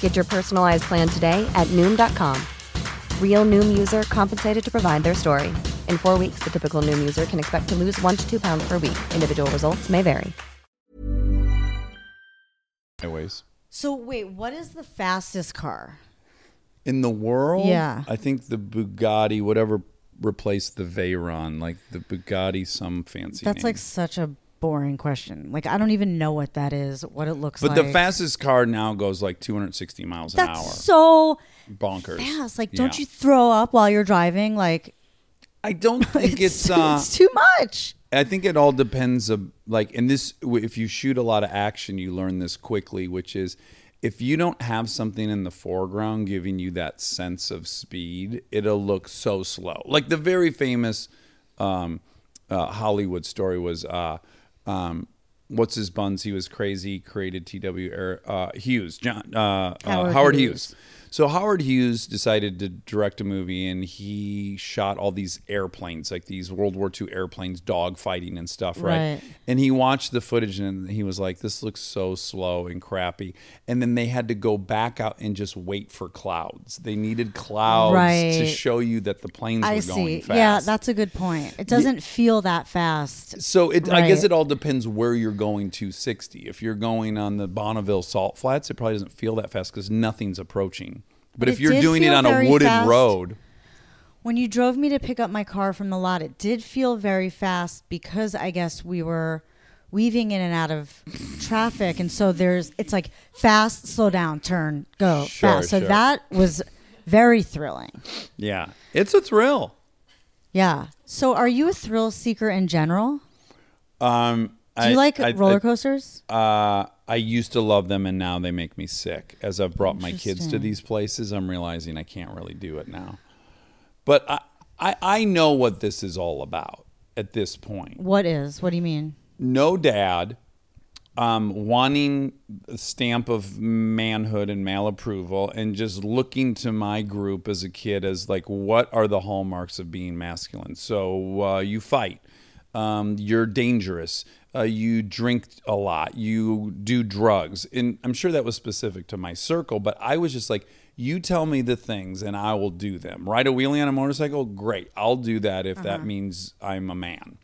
Get your personalized plan today at Noom.com. Real Noom user compensated to provide their story. In four weeks, the typical Noom user can expect to lose one to two pounds per week. Individual results may vary. Anyways, So wait, what is the fastest car? in the world, Yeah. I think the Bugatti, whatever replaced the Veyron, like the Bugatti, some fancy. That's name. like such a boring question. Like I don't even know what that is, what it looks But like. But the fastest car now goes like 260 miles an That's hour. so Bonkers. fast. Like, don't Yeah. you throw up while you're driving? Like, I don't (laughs) think it's. uh, it's too much. I think it all depends of like, and this, if you shoot a lot of action, you learn this quickly, which is if you don't have something in the foreground giving you that sense of speed, it'll look so slow. Like the very famous um, uh, Hollywood story was, uh, um, what's his buns? He was crazy. Created T.W. Er- uh, Hughes, John uh, uh, Howard Howard, Hughes. Hughes. So Howard Hughes decided to direct a movie, and he shot all these airplanes, like these World War II airplanes, dog fighting and stuff, right? Right. And he watched the footage, and he was like, "This looks so slow and crappy." And then they had to go back out and just wait for clouds. They needed clouds to show you that the planes I were see. going fast. Yeah, that's a good point. It doesn't feel that fast. So it, I guess it all depends where you're going to 60. If you're going on the Bonneville Salt Flats, it probably doesn't feel that fast because nothing's approaching. But, But if you're doing it on a very wooded fast. road, When you drove me to pick up my car from the lot, it did feel very fast because I guess we were weaving in and out of traffic, and so there's it's like fast, slow down, turn, go, Sure, fast. So sure. that was very thrilling. yeah, it's a thrill. Yeah. So are you a thrill seeker in general? Um, Do you like roller coasters? Uh, I used to love them, and now they make me sick. As I've brought my kids to these places, I'm realizing I can't really do it now. But I, I, I know what this is all about at this point. what is? What do you mean? no dad um, wanting a stamp of manhood and male approval and just looking to my group as a kid as like what are the hallmarks of being masculine so uh, you fight um, you're dangerous uh, you drink a lot you do drugs and i'm sure that was specific to my circle but i was just like you tell me the things and i will do them ride a wheelie on a motorcycle great i'll do that if that means i'm a man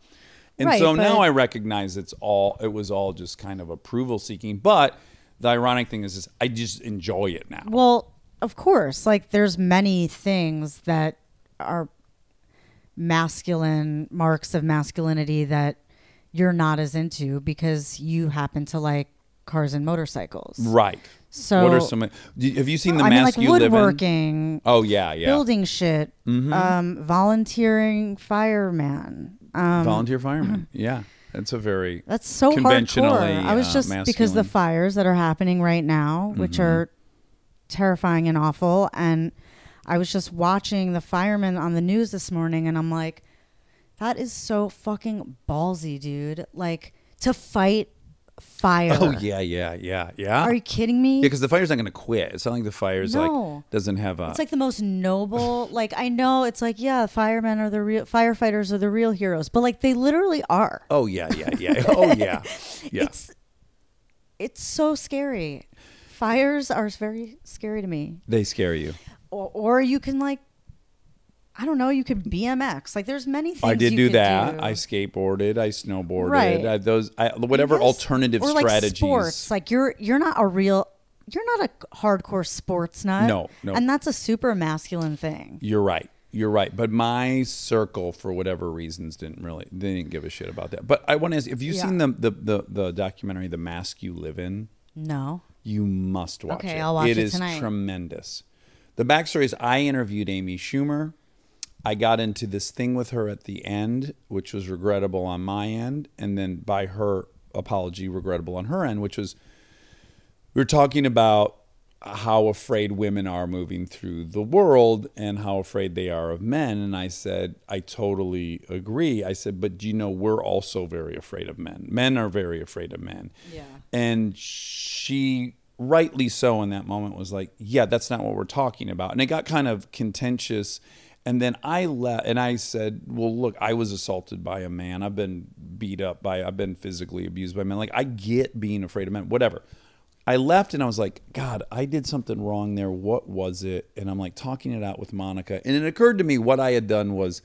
and Right, so now I recognize it's all it was all just kind of approval seeking. But the ironic thing is, is I just enjoy it now. Well, of course, like there's many things that are masculine marks of masculinity that you're not as into because you happen to like cars and motorcycles. right. So what are some? Have you seen the I mean, mask like you live in? woodworking, Oh yeah, yeah. building shit, Mm-hmm. um, volunteering fireman. Um, Volunteer fireman. (clears throat) Yeah, that's a very That's so conventionally. hardcore. I was uh, just because the fires that are happening right now, which Mm-hmm. are terrifying and awful, and I was just watching the firemen on the news this morning, and I'm like, that is so fucking ballsy, dude. Like to fight fire. Oh yeah, yeah, yeah, yeah. Are you kidding me? Yeah, because the fire's not going to quit. It's not like the fire's No. like doesn't have a. It's like the most noble. (laughs) Like I know it's like yeah, firemen are the real firefighters are the real heroes, but like they literally are. oh yeah, yeah, yeah. Oh yeah, (laughs) yeah. It's it's so scary. Fires are very scary to me. they scare you. Or, or you can like, I don't know. You could BMX. Like there's many things. I did do that. do. I skateboarded. I snowboarded. Right. I, those I, whatever Yes. alternative or like strategies. Sports. Like you're you're not a real. You're not a hardcore sports nut. No, no. And that's a super masculine thing. You're right. You're right, but my circle, for whatever reasons, didn't really they didn't give a shit about that. But I want to ask: Have you Yeah. seen the, the the the documentary "The Mask You Live In"? No. You must watch Okay, it. I'll watch it is tonight. It is tremendous. The backstory is: I interviewed Amy Schumer. I got into this thing with her at the end, which was regrettable on my end, and then by her apology, regrettable on her end, which was we were talking about how afraid women are moving through the world and how afraid they are of men. And I said, I totally agree. I said, but do you know, we're also very afraid of men. Men are very afraid of men. Yeah. And she, rightly so, in that moment was like, yeah, that's not what we're talking about. And it got kind of contentious. And then I left, and I said, "Well, look, I was assaulted by a man. I've been beat up by. I've been physically abused by men. Like I get being afraid of men. Whatever." I left, and I was like, "God, I did something wrong there. What was it?" And I'm like talking it out with Monica, and it occurred to me what I had done was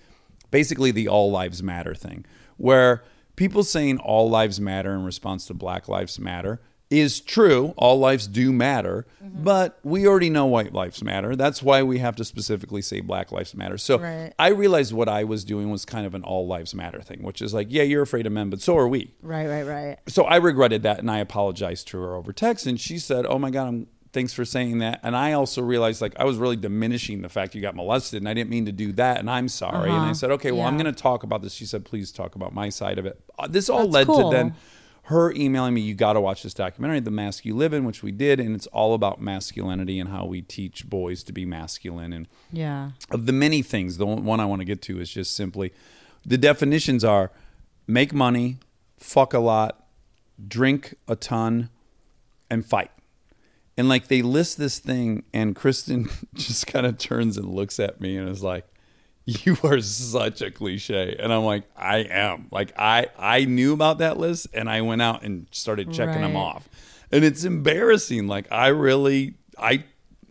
basically the all lives matter thing, where people saying all lives matter in response to Black Lives Matter is true. All lives do matter, but we already know white lives matter. That's why we have to specifically say Black Lives Matter. So Right. I realized what I was doing was kind of an all lives matter thing, which is like, yeah, you're afraid of men, but so are we. Right, right, right. So I regretted that and I apologized to her over text. And she said, Oh my God, I'm thanks for saying that. And I also realized like I was really diminishing the fact you got molested and I didn't mean to do that. And I'm sorry. And I said, Okay, well, I'm Uh-huh. Going to talk about this. She said, Please talk about my side of it. Uh, this all That's led cool. to then her emailing me, You got to watch this documentary, The Mask You Live In, which we did. And it's all about masculinity and how we teach boys to be masculine. And Yeah. of the many things, the one one I want to get to is just simply the definitions are make money, fuck a lot, drink a ton, and fight. And like they list this thing, and Kristen (laughs) just kind of turns and looks at me and is like, "You are such a cliche," and I'm like, "I am." Like I I knew about that list, and I went out and started checking them off, and it's embarrassing. Like I really I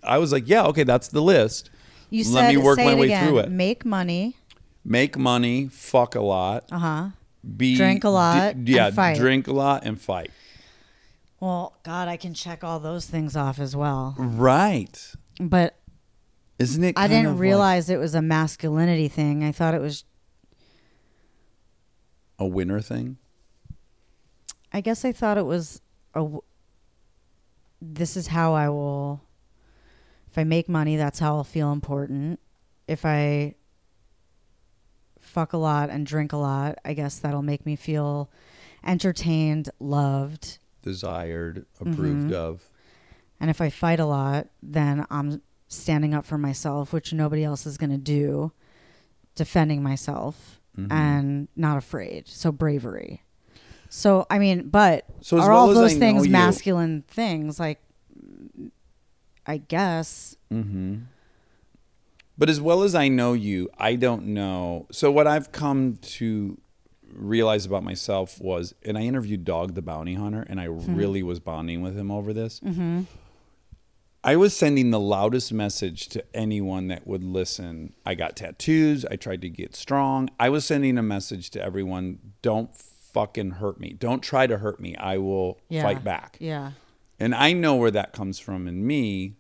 I was like, "Yeah, okay, that's the list." You Let said me work my way again. through it. Make money. Make money, fuck a lot, Uh huh. be Drink a lot, d- yeah, drink a lot and fight. Well, God, I can check all those things off as well. Right. But Isn't it? I didn't of like realize it was a masculinity thing. I thought it was. a winner thing. I guess I thought it was a. w- This is how I will. If I make money, that's how I'll feel important. If I fuck a lot and drink a lot, I guess that'll make me feel entertained, loved. desired, approved Mm-hmm. of. And if I fight a lot, then I'm standing up for myself, which nobody else is going to do, defending myself Mm-hmm. and not afraid. So bravery. So I mean, but So are well all those things you- masculine things? Like, I guess. But as well as I know you, I don't know. So what I've come to realize about myself was, and I interviewed Dog the Bounty Hunter, and I Hmm. really was bonding with him over this. Mm-hmm. I was sending the loudest message to anyone that would listen. I got tattoos. I tried to get strong. I was sending a message to everyone don't fucking hurt me. Don't try to hurt me. I will Yeah. fight back. Yeah. And I know where that comes from in me.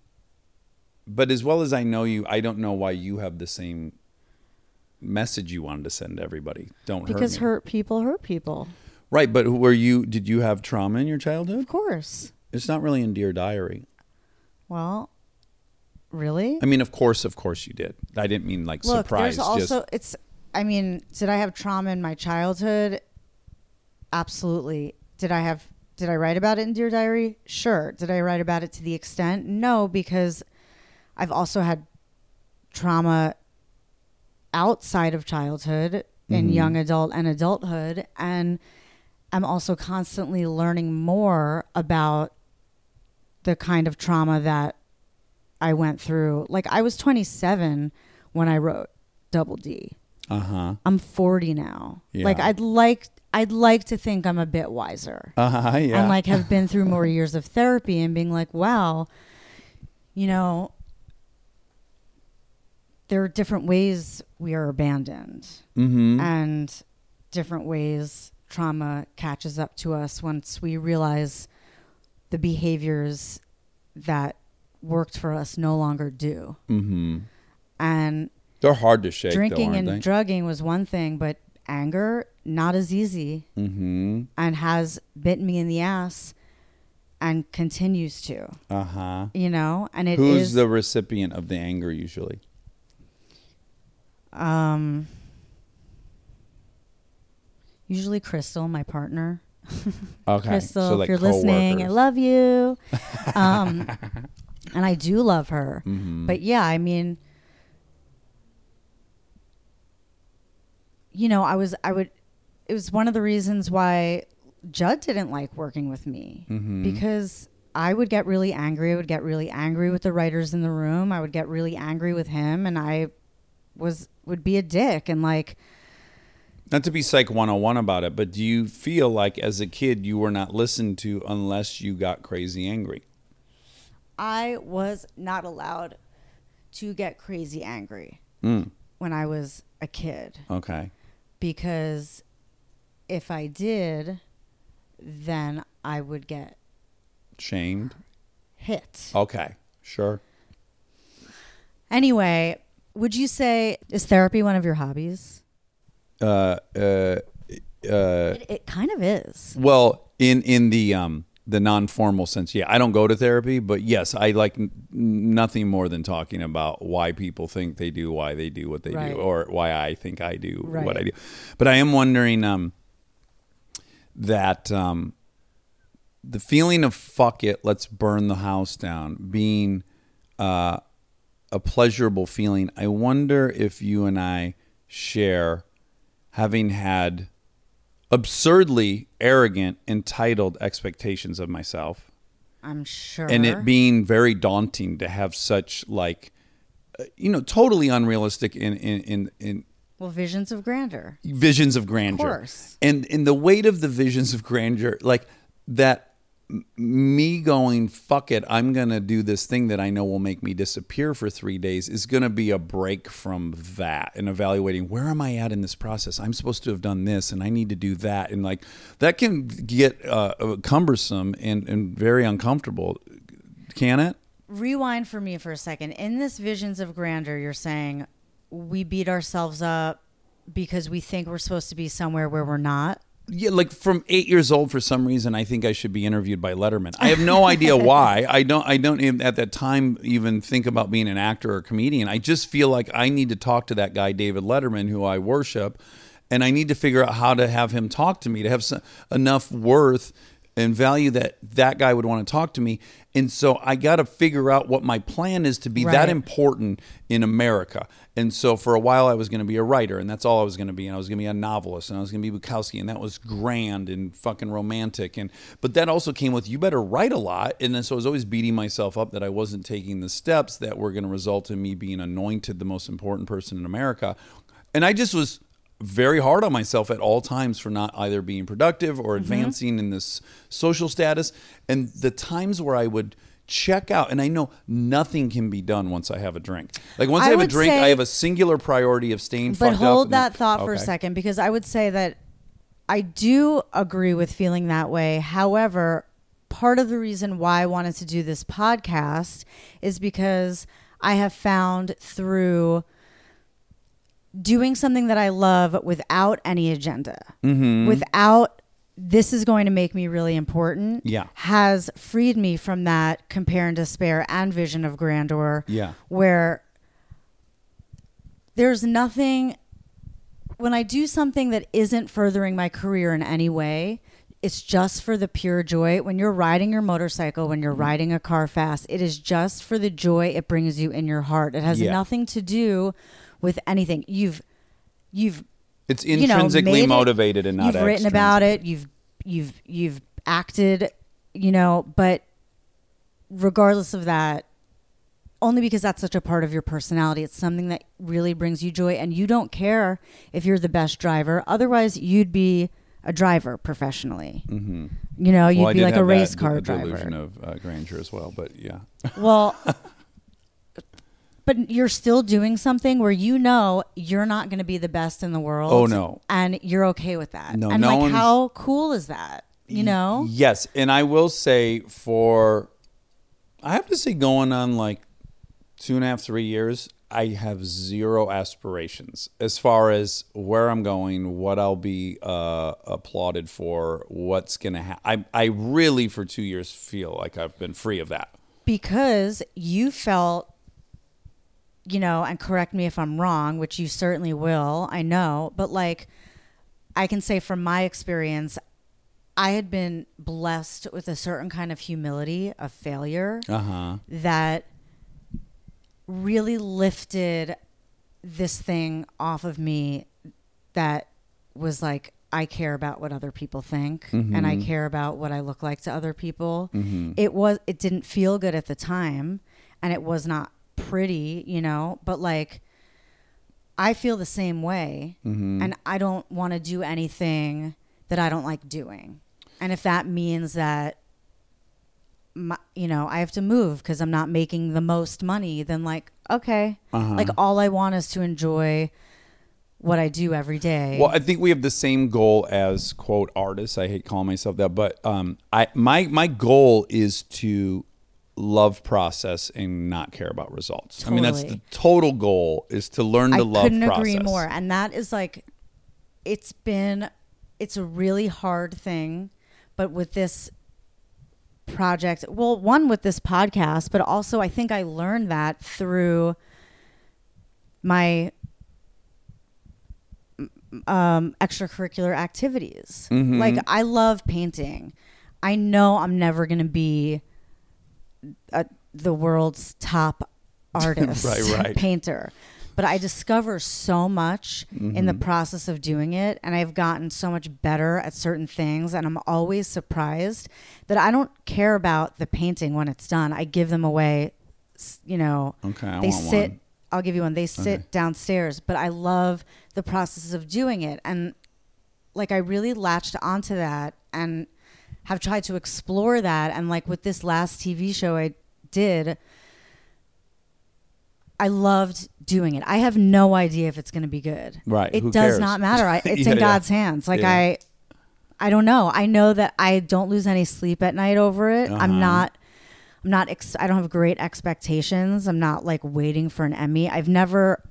But as well as I know you, I don't know why you have the same message you wanted to send to everybody. Don't Because hurt me. hurt people hurt people. Right, but were you did you have trauma in your childhood? Of course. It's not really in Dear Diary. Well, really? I mean, of course, of course you did. I didn't mean like Look, surprise. there's also just it's. I mean, did I have trauma in my childhood? Absolutely. Did I have? Did I write about it in Dear Diary? Sure. Did I write about it to the extent? No, because I've also had trauma outside of childhood in mm-hmm. young adult and adulthood, and I'm also constantly learning more about the kind of trauma that I went through. Like I was 27 when I wrote Double D. uh huh. I'm 40 now. Yeah. Like I'd like I'd like to think I'm a bit wiser. Uh huh. Yeah. And like have (laughs) been through more years of therapy and being like, wow, you know, there are different ways we are abandoned mm-hmm. and different ways trauma catches up to us once we realize the behaviors that worked for us no longer do. Mm-hmm. And They're hard to shake. drinking though, and they? drugging was one thing, but anger not as easy, mm-hmm. and has bitten me in the ass, and continues to. uh huh. You know, and it is Who's the recipient of the anger usually? um usually Crystal, my partner. (laughs) Okay, Crystal, so if you're listening, I love you. (laughs) Um, and I do love her. Mm-hmm. But yeah, I mean, you know, I was, I would, it was one of the reasons why Judd didn't like working with me Mm-hmm. because I would get really angry. I would get really angry with the writers in the room. I would get really angry with him, and I was would be a dick and like Not to be psych 101 about it, but do you feel like as a kid you were not listened to unless you got crazy angry? I was not allowed to get crazy angry Mm. when I was a kid Okay. because if I did, then I would get Shamed? hit. Okay. Sure. Anyway, would you say is therapy one of your hobbies? Uh, uh, uh, It, it kind of is. well, in in the um the non-formal sense, yeah, I don't go to therapy, but yes, I like n- nothing more than talking about why people think they do, why they do what they Right. do, or why I think I do what I do. But I am wondering um that um the feeling of fuck it, let's burn the house down, being uh, a pleasurable feeling. I wonder if you and I share having had absurdly arrogant, entitled expectations of myself, I'm sure. and it being very daunting to have such like, uh, you know, totally unrealistic in in in. in well, visions of grandeur. visions of grandeur course. and in the weight of the visions of grandeur like that me going fuck it i'm gonna do this thing that i know will make me disappear for three days is gonna be a break from that and evaluating where am i at in this process i'm supposed to have done this and i need to do that and like that can get uh, uh, cumbersome and, and very uncomfortable can it Rewind for me for a second. In this visions of grandeur, you're saying we beat ourselves up because we think we're supposed to be somewhere where we're not. Yeah, like from eight years old, for some reason, I think I should be interviewed by Letterman. I have no idea (laughs) why. I don't. I don't even at that time even think about being an actor or comedian. I just feel like I need to talk to that guy, David Letterman, who I worship, and I need to figure out how to have him talk to me to have some, enough worth and value that that guy would want to talk to me. And so I got to figure out what my plan is to be that important in America. And so for a while I was going to be a writer and that's all I was going to be and I was going to be a novelist and I was going to be Bukowski and that was grand and fucking romantic and but that also came with you better write a lot and then so I was always beating myself up that I wasn't taking the steps that were going to result in me being anointed the most important person in America. And I just was very hard on myself at all times for not either being productive or mm-hmm. advancing in this social status. And the times where I would check out, and I know nothing can be done once I have a drink. Like once I, I have a drink, say- I have a singular priority of staying But fucked up. But hold that thought for a second because I would say that I do agree with feeling that way. However, part of the reason why I wanted to do this podcast is because I have found through doing something that I love without any agenda, Mm-hmm. without this is going to make me really important, Yeah. has freed me from that compare and despair and vision of grandeur. Yeah. Where there's nothing when I do something that isn't furthering my career in any way, it's just for the pure joy. When you're riding your motorcycle, when you're Mm-hmm. riding a car fast, it is just for the joy it brings you in your heart. It has Yeah. nothing to do with anything. You've you've It's you know, intrinsically it- motivated and not you've written about it. You've you've you've acted, you know, but regardless of that, only because that's such a part of your personality, it's something that really brings you joy, and you don't care if you're the best driver. Otherwise, you'd be a driver professionally. Mm-hmm. You know, you'd Well, be like a race that car d- driver. delusion of uh, grandeur as well, but yeah. Well, (laughs) but you're still doing something where you know you're not going to be the best in the world. Oh, no. and you're okay with that. No, and no like, how cool is that? You know, Yes, and I will say for I have to say going on like two and a half, three years, I have zero aspirations as far as where I'm going, what I'll be uh, applauded for, what's gonna happen. I I really for two years feel like I've been free of that. because you felt you know and correct me if i'm wrong which you certainly will i know but like i can say from my experience i had been blessed with a certain kind of humility of failure Uh huh. that really lifted this thing off of me that was like I care about what other people think and I care about what I look like to other people. It was it didn't feel good at the time and it was not pretty, you know, but like I feel the same way and I don't want to do anything that I don't like doing. And if that means that my, you know, I have to move because I'm not making the most money, then like, okay. Like all I want is to enjoy what I do every day. Well, I think we have the same goal as quote artists. I hate calling myself that, but um, I my my goal is to love process and not care about results. I mean, that's the total goal is to learn to I love couldn't process. agree more. And that is like, it's been, it's a really hard thing, but with this project, well, one with this podcast, but also I think I learned that through my um, extracurricular activities. Mm-hmm. Like I love painting. I know I'm never going to be a, the world's top (laughs) artist, Right, right. painter. But I discover so much in the Mm-hmm. process of doing it, and I've gotten so much better at certain things. And I'm always surprised that I don't care about the painting when it's done. I give them away, you know. Okay, I they sit. one. I'll give you one. They sit downstairs, but I love the process of doing it, and like I really latched onto that and have tried to explore that. And like with this last TV show I did, I loved doing it. I have no idea if it's going to be good. Right, It who does cares? not matter. I, (laughs) it's Yeah, in yeah. God's hands. Like Yeah. I, I don't know. I know that I don't lose any sleep at night over it. Uh-huh. I'm not. I'm not. Ex- I don't have great expectations. I'm not like waiting for an Emmy. I've never.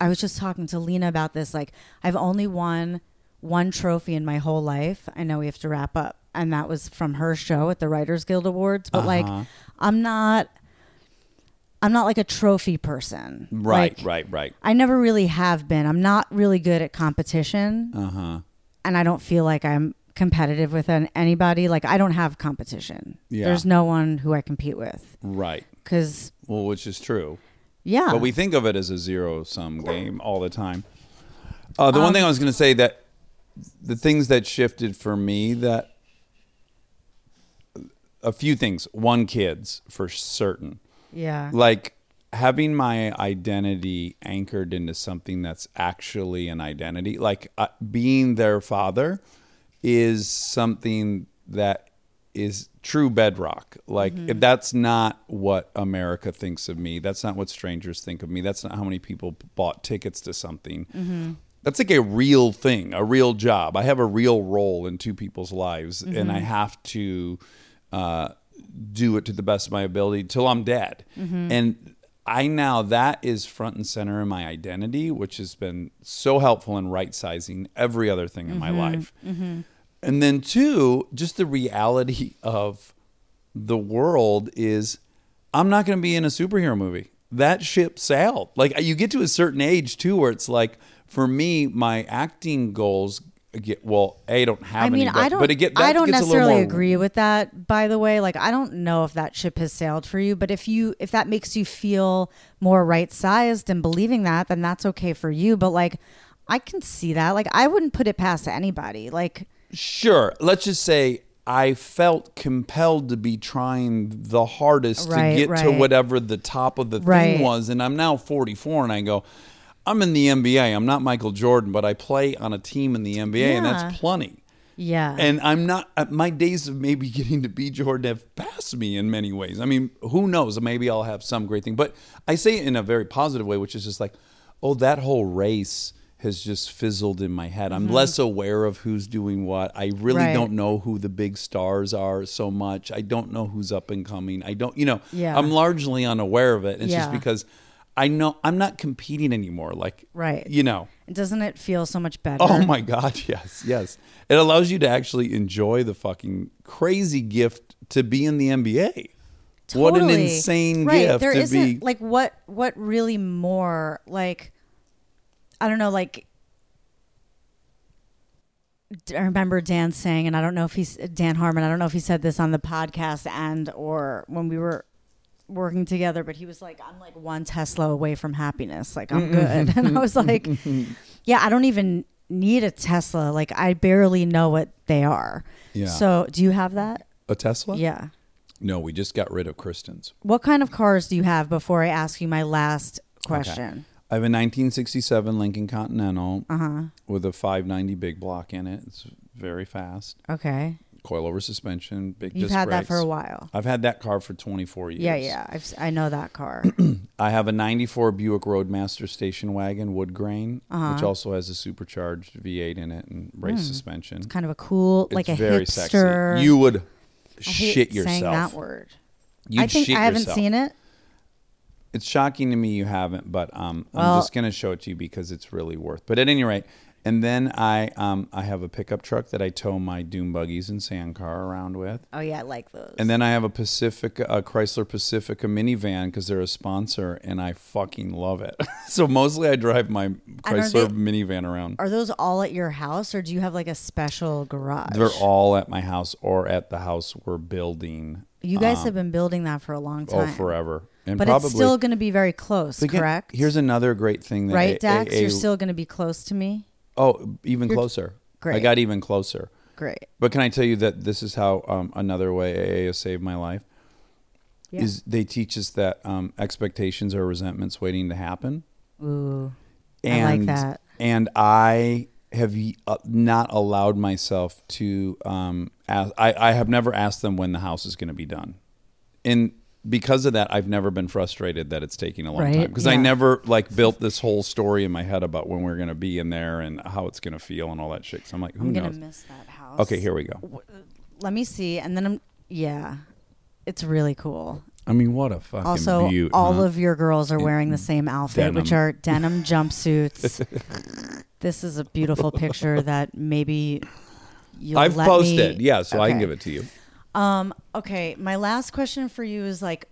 I was just talking to Lena about this. Like I've only won one trophy in my whole life. I know we have to wrap up, and that was from her show at the Writers Guild Awards. But like, Uh-huh. I'm not. I'm not like a trophy person. Right, Like, right, right. I never really have been. I'm not really good at competition, Uh huh. and I don't feel like I'm competitive with an- anybody. Like I don't have competition. Yeah. There's no one who I compete with Right. because Well, which is true. yeah, But we think of it as a zero sum game all the time. Uh, the one Um, thing I was going to say that the things that shifted for me that a few things. One, kids for certain. yeah, Like having my identity anchored into something that's actually an identity, like uh, being their father, is something that is true bedrock. Like if that's not what America thinks of me, that's not what strangers think of me. That's not how many people bought tickets to something. Mm-hmm. That's like a real thing, a real job. I have a real role in two people's lives, and I mm-hmm. have to uh, do it to the best of my ability till I'm dead. Mm-hmm. And I now that is front and center in my identity, which has been so helpful in right sizing every other thing in my mm-hmm. life. Mm-hmm. And then two, just the reality of the world is I'm not going to be in a superhero movie. That ship sailed. Like you get to a certain age too, where it's like, for me, my acting goals get well. A I don't have I mean, any, but, I don't. but it get, that I don't necessarily more- agree with that. By the way, like I don't know if that ship has sailed for you, but if you if that makes you feel more right sized and believing that, then that's okay for you. But like, I can see that. Like, I wouldn't put it past anybody. Like, Sure. Let's just say I felt compelled to be trying the hardest Right, to get to whatever the top of the Right. thing was. And I'm now 44 and I go, I'm in the NBA. I'm not Michael Jordan, but I play on a team in the NBA and that's plenty. yeah, And I'm not, uh, my days of maybe (laughs) getting to be Jordan have passed me in many ways. I mean, who knows? Maybe I'll have some great thing. But I say it in a very positive way, which is just like, oh, that whole race has just fizzled in my head. I'm less aware of who's doing what. I really Mm-hmm. Right. don't know who the big stars are so much. I don't know who's up and coming. I don't, you know, Yeah. I'm largely unaware of it. It's just because I know I'm not competing anymore. Like, Right. You know. Doesn't it feel so much better? Oh my God, (laughs) yes, yes. It allows you to actually enjoy the fucking crazy gift to be in the NBA. Totally. What an insane right. gift There to isn't be. like what what really more like I don't know like I remember Dan saying, and I don't know if he's Dan Harmon. I don't know if he said this on the podcast and or when we were working together, but he was like, "I'm like one Tesla away from happiness. Like I'm good." (laughs) and I was like, (laughs) "Yeah, I don't even need a Tesla. Like I barely know what they are." Yeah. So, do you have that? a Tesla? Yeah. No, we just got rid of Kristen's. What kind of cars do you have before I ask you my last question? I have a 1967 Lincoln Continental Uh-huh. with a 590 big block in it. It's very fast. Okay. Coilover suspension, big You've had that for a while. I've had that car for 24 years. Yeah, yeah. I've, I know that car. (clears throat) I have a 94 Buick Roadmaster station wagon, wood grain, Uh-huh. which also has a supercharged V8 in it and race Hmm. suspension. It's kind of a cool, like a very hipster. sexy. You would I shit saying yourself. that word. You'd I think I haven't yourself. seen it. It's shocking to me you haven't, but um, Well- I'm just going to show it to you because it's really worth. But at any rate, and then I um, I have a pickup truck that I tow my dune buggies and sand car around with. Oh yeah, I like those. And then I have a Pacifica, a Chrysler Pacifica minivan because they're a sponsor, and I fucking love it. (laughs) so mostly I drive my Chrysler they- minivan around. Are those all at your house, or do you have like a special garage? They're all at my house or at the house we're building. You guys um, have been building that for a long time. oh forever, and but probably it's still going to be very close, Again, correct? Here's another great thing that right, A- Dax. A- You're still going to be close to me. Oh even You're- closer. Great. I got even closer. Great. But can I tell you that this is how um, another way AA has saved my life? Yeah. Is they teach us that um, expectations are resentments waiting to happen. Ooh. I and like that. and I have uh, not allowed myself to. Um, ask, I I have never asked them when the house is going to be done, and because of that, I've never been frustrated that it's taking a long Right, time because I never like built this whole story in my head about when we're going to be in there and how it's going to feel and all that shit. So I'm like, who I'm knows? going to miss that house. Okay, here we go. Let me see, and then I'm. Yeah, it's really cool. I mean, what a fucking Also, beaut, all huh? of your girls are wearing the same outfit, which are denim (laughs) jumpsuits. (laughs) this is a beautiful picture that maybe you'll I've let posted, me- yeah, so I can give it to you. Um. Okay. My last question for you is like,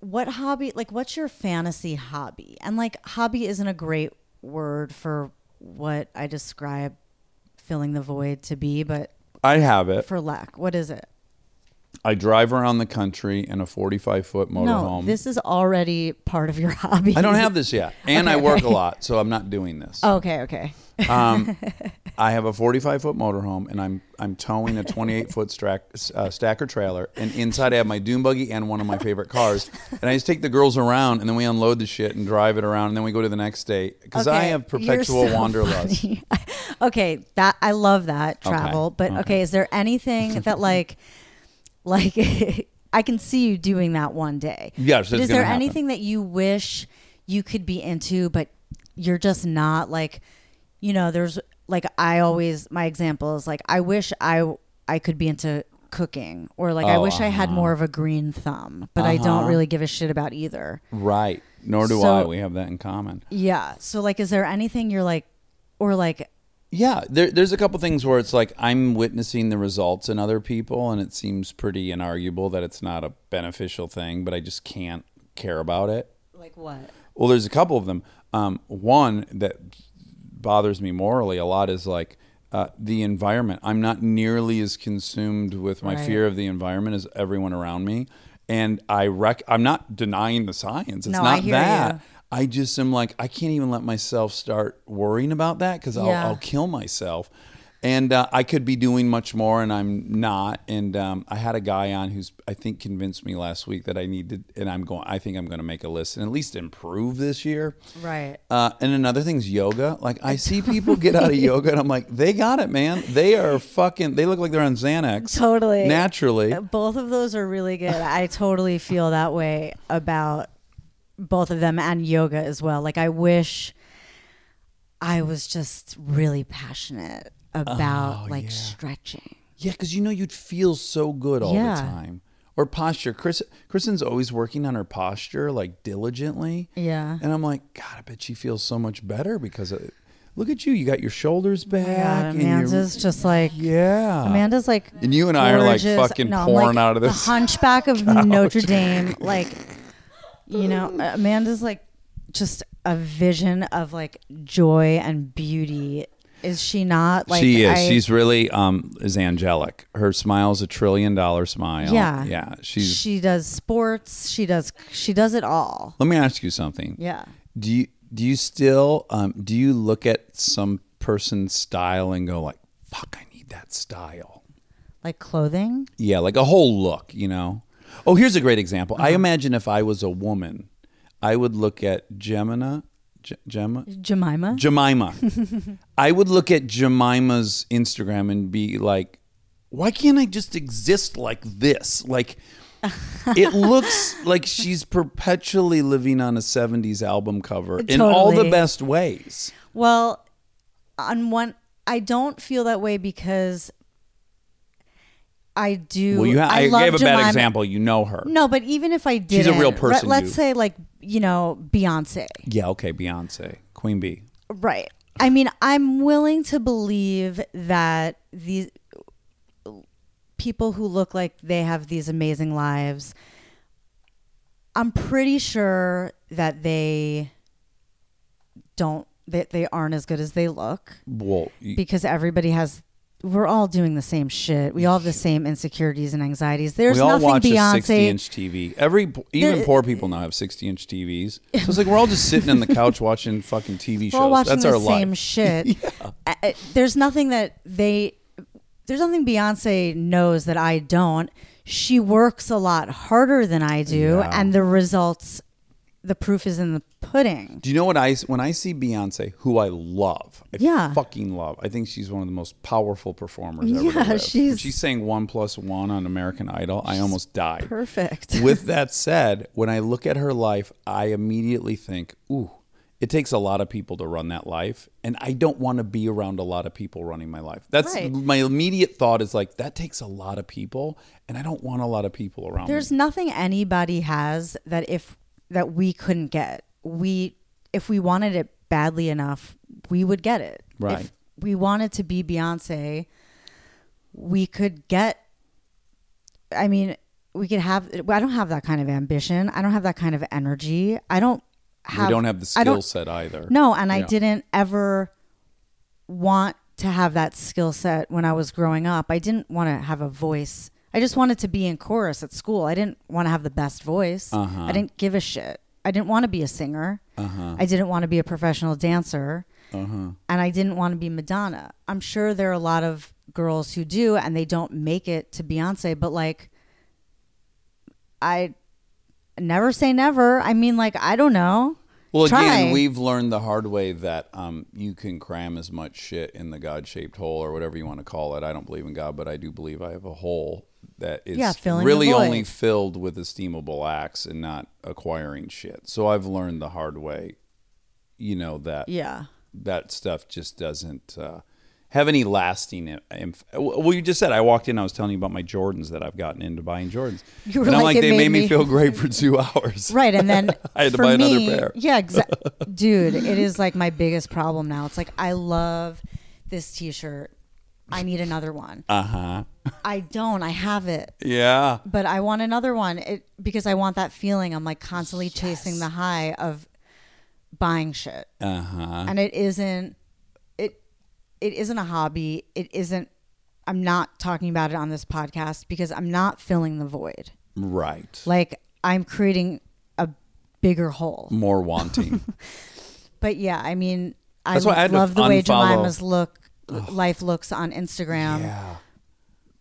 what hobby? Like, what's your fantasy hobby? And like, hobby isn't a great word for what I describe filling the void to be, but I have it. for lack, what is it? I drive around the country in a 45 foot motorhome. no, this is already part of your (laughs) hobby. I don't have this yet, and I work okay. a lot, so I'm not doing this. Okay. Okay. Um, I have a 45 foot motorhome, and I'm I'm towing a 28 foot uh, stacker trailer, and inside I have my dune buggy and one of my favorite cars, and I just take the girls around, and then we unload the shit and drive it around, and then we go to the next state because I Okay, have perpetual so wanderlust. (laughs) okay, that I love that Okay, travel. But okay. okay. is there anything that like (laughs) like (laughs) I can see you doing that one day. Yes, But is there happen. anything that you wish you could be into but you're just not like you know, there's like I always my example is like I wish I I could be into cooking or like I Oh, wish I had uh-huh. more of a green thumb, but I don't Uh-huh. really give a shit about either. Right. Nor do So- I. We have that in common. Yeah. So like is there anything you're like or like Yeah, there, there's a couple things where it's like I'm witnessing the results in other people, and it seems pretty inarguable that it's not a beneficial thing, but I just can't care about it. like what? Well, there's a couple of them. Um, one that bothers me morally a lot is like uh, the environment. I'm not nearly as consumed with my Right. fear of the environment as everyone around me, and I rec- I'm not denying the science. It's No, I not hear that. you. I just am like I can't even let myself start worrying about that because I'll, Yeah. I'll kill myself. And uh, I could be doing much more, and I'm not. And um, I had a guy on who's I think convinced me last week that I need to, and I'm going. I think I'm going to make a list and at least improve this year. Right. Uh, and another thing's yoga. Like I see (laughs) people get out of yoga, and I'm like, they got it, man. They are fucking. They look like they're on Xanax. Totally. Naturally. Both of those are really good. I totally feel that way about both of them and yoga as well. Like I wish I was just really passionate about Oh, like yeah. stretching. Yeah, because you know you'd feel so good all Yeah. the time. or posture. Chris, Kristen's always working on her posture like diligently. Yeah. And I'm like, God, I bet she feels so much better because of Look at you. You got your shoulders oh back. Oh and you're- Amanda's just like yeah. Amanda's like And you and I are, like, fucking no, pouring like out of this The Hunchback of (laughs) Notre Dame, like you know, (laughs) Amanda's like just a vision of like joy and beauty. Is she not? Like she is. I- she's really um is angelic. Her smile's a trillion dollar smile. yeah, Yeah. She's. she does sports. She does she does it all. let me ask you something. Yeah. Do you do you still um do you look at some person's style and go like, "Fuck, I need that style." Like clothing. Yeah, like a whole look, you know. Oh, here's a great example. Uh-huh. I imagine if I was a woman, I would look at Jemima, Gemma, Jemima. Jemima. (laughs) I would look at Jemima's Instagram and be like, why can't I just exist like this? Like, (laughs) it looks like she's perpetually living on a 70s album cover in all the best ways. Well, on one, I don't feel that way because I do. Well, you ha- I, love gave a bad Jemima- example. You know her. No, but even if I did, She's a real person, Let, us you- say like you know Beyonce, Yeah, okay, Beyonce, Queen Bee. right? I mean, I'm willing to believe that these people who look like they have these amazing lives. I'm pretty sure that they don't that they aren't as good as they look. Well, because everybody has we're all doing the same shit. We all have the same insecurities and anxieties. There's we all nothing watch a 60 inch TV. Every even There- poor people now have 60 inch TVs. So it's like we're all just sitting on the (laughs) couch watching fucking TV we're all shows. watching That's the our same life. shit. (laughs) Uh, There's nothing that they there's nothing Beyonce knows that I don't. She works a lot harder than I do Yeah. and the results the proof is in the pudding. Do you know what I when I see Beyonce, who I love, I Yeah. fucking love. I think she's one of the most powerful performers ever. Yeah, she's- When she sang one plus one on American Idol. I almost died. Perfect. (laughs) With that said, when I look at her life, I immediately think, ooh, it takes a lot of people to run that life. And I don't want to be around a lot of people running my life. That's Right. my immediate thought is like, that takes a lot of people. And I don't want a lot of people around There's me. nothing anybody has that if that we couldn't get. We if we wanted it badly enough, we would get it. Right. If we wanted to be Beyonce, we could get I mean, we could have I don't have that kind of ambition. I don't have that kind of energy. I don't have we don't have the skill set either. No, and I didn't ever want to have that skill set when I was growing up. I didn't want to have a voice. I just wanted to be in chorus at school. I didn't want to have the best voice. Uh-huh. I didn't give a shit. I didn't want to be a singer. I didn't want to be a professional dancer. Uh-huh. And I didn't want to be Madonna. I'm sure there are a lot of girls who do and they don't make it to Beyonce, but like I never say never. I mean like I don't know. Well, Try. again, we've learned the hard way that um, you can cram as much shit in the God-shaped hole or whatever you want to call it. I don't believe in God, but I do believe I have a hole that is Yeah, really only filled with esteemable acts and not acquiring shit. So I've learned the hard way, you know that Yeah. that stuff just doesn't uh, have any lasting. Inf- well, you just said I walked in. I was telling you about my Jordans that I've gotten into buying Jordans, (laughs) You were and I'm like, like, they made made me me- feel great for two (laughs) hours. Right, and then (laughs) I had to buy another pair. Yeah, exactly. Dude, it is like my biggest problem now. It's like I love this T-shirt. I need another one. Uh huh. I don't. I have it, Yeah. but I want another one it, because I want that feeling. I'm like constantly chasing the high of buying shit, Uh huh. and it isn't. It it isn't a hobby. It isn't. I'm not talking about it on this podcast because I'm not filling the void. Right. Like I'm creating a bigger hole. More wanting. (laughs) But yeah, I mean, I That's why I had to love the way unfollow- Jemima's look life looks on Instagram, yeah.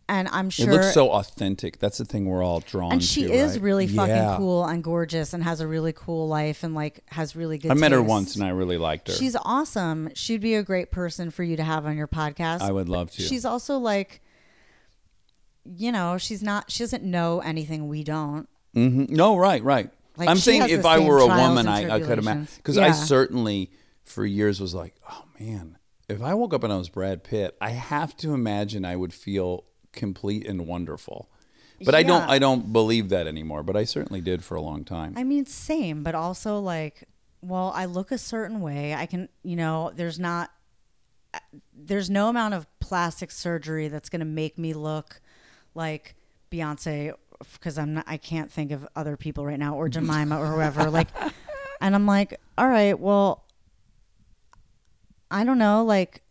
and I'm sure It looks so authentic. That's the thing we're all drawn to And she to, is right? really Yeah. fucking cool and gorgeous, and has a really cool life, and like has really good. I met her once and I really liked her. She's awesome. She'd be a great person for you to have on your podcast. I would love to. She's also like, you know, she's not. She doesn't know anything we don't. Mm-hmm. No, right, right. Like, I'm saying if I were a woman, I, I could imagine. Because I certainly, for years, was like, oh man, if I woke up and I was Brad Pitt, I have to imagine I would feel complete and wonderful. But I don't I don't believe that anymore. But I certainly did for a long time. I mean, same, but also like, well, I look a certain way. I can, you know, there's not, uh, there's no amount of plastic surgery that's going to make me look like Beyonce because I'm not, I can't think of other people right now or (laughs) Jemima or whoever. Like, and I'm like, all right, well, I don't know, like,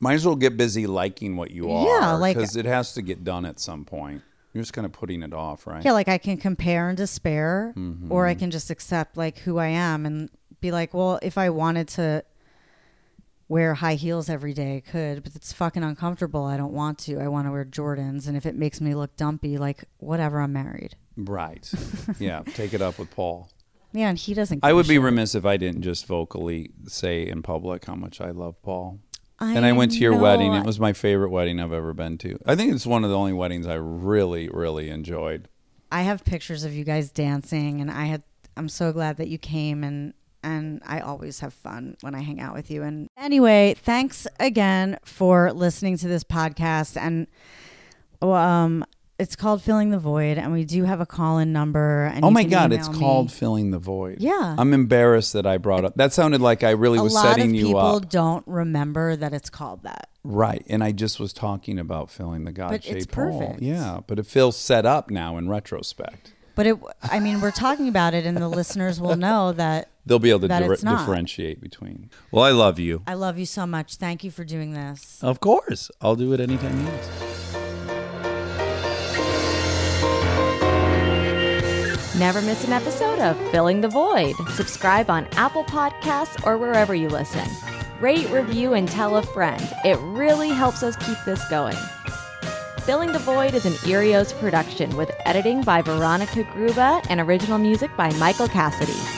Might as well get busy liking what you are. Yeah, like- because it has to get done at some point. You're just kind of putting it off, right? Yeah, like I can compare and despair, Mm-hmm. or I can just accept like who I am and be like, well, if I wanted to wear high heels every day, I could, but it's fucking uncomfortable. I don't want to. I want to wear Jordans, and if it makes me look dumpy, like whatever, I'm married. Right. (laughs) yeah. Take it up with Paul. Yeah, and he doesn't. I would be shit. remiss if I didn't just vocally say in public how much I love Paul. and I I went to your wedding. It was my favorite wedding I've ever been to. I think it's one of the only weddings I really, really enjoyed. I have pictures of you guys dancing, and I had. I'm so glad that you came, and and I always have fun when I hang out with you. And anyway, thanks again for listening to this podcast. And um, it's called Filling the Void, and we do have a call in number. And oh my God, it's me. called Filling the Void. Yeah. I'm embarrassed that I brought up. That sounded like I really A was lot setting of you people don't remember that it's called that. Right. And I just was talking about filling the God But it's shaped hole. perfect. Yeah. But it feels set up now in retrospect. But it, I mean, we're talking about it, and the listeners will know that (laughs) They'll be able to di- differentiate between. Well, I love you. I love you so much. Thank you for doing this. Of course. I'll do it anytime you need. Never miss an episode of Filling the Void. Subscribe on Apple Podcasts or wherever you listen. Rate, review, and tell a friend. It really helps us keep this going. Filling the Void is an Earios production with editing by Veronica Gruba and original music by Michael Cassidy.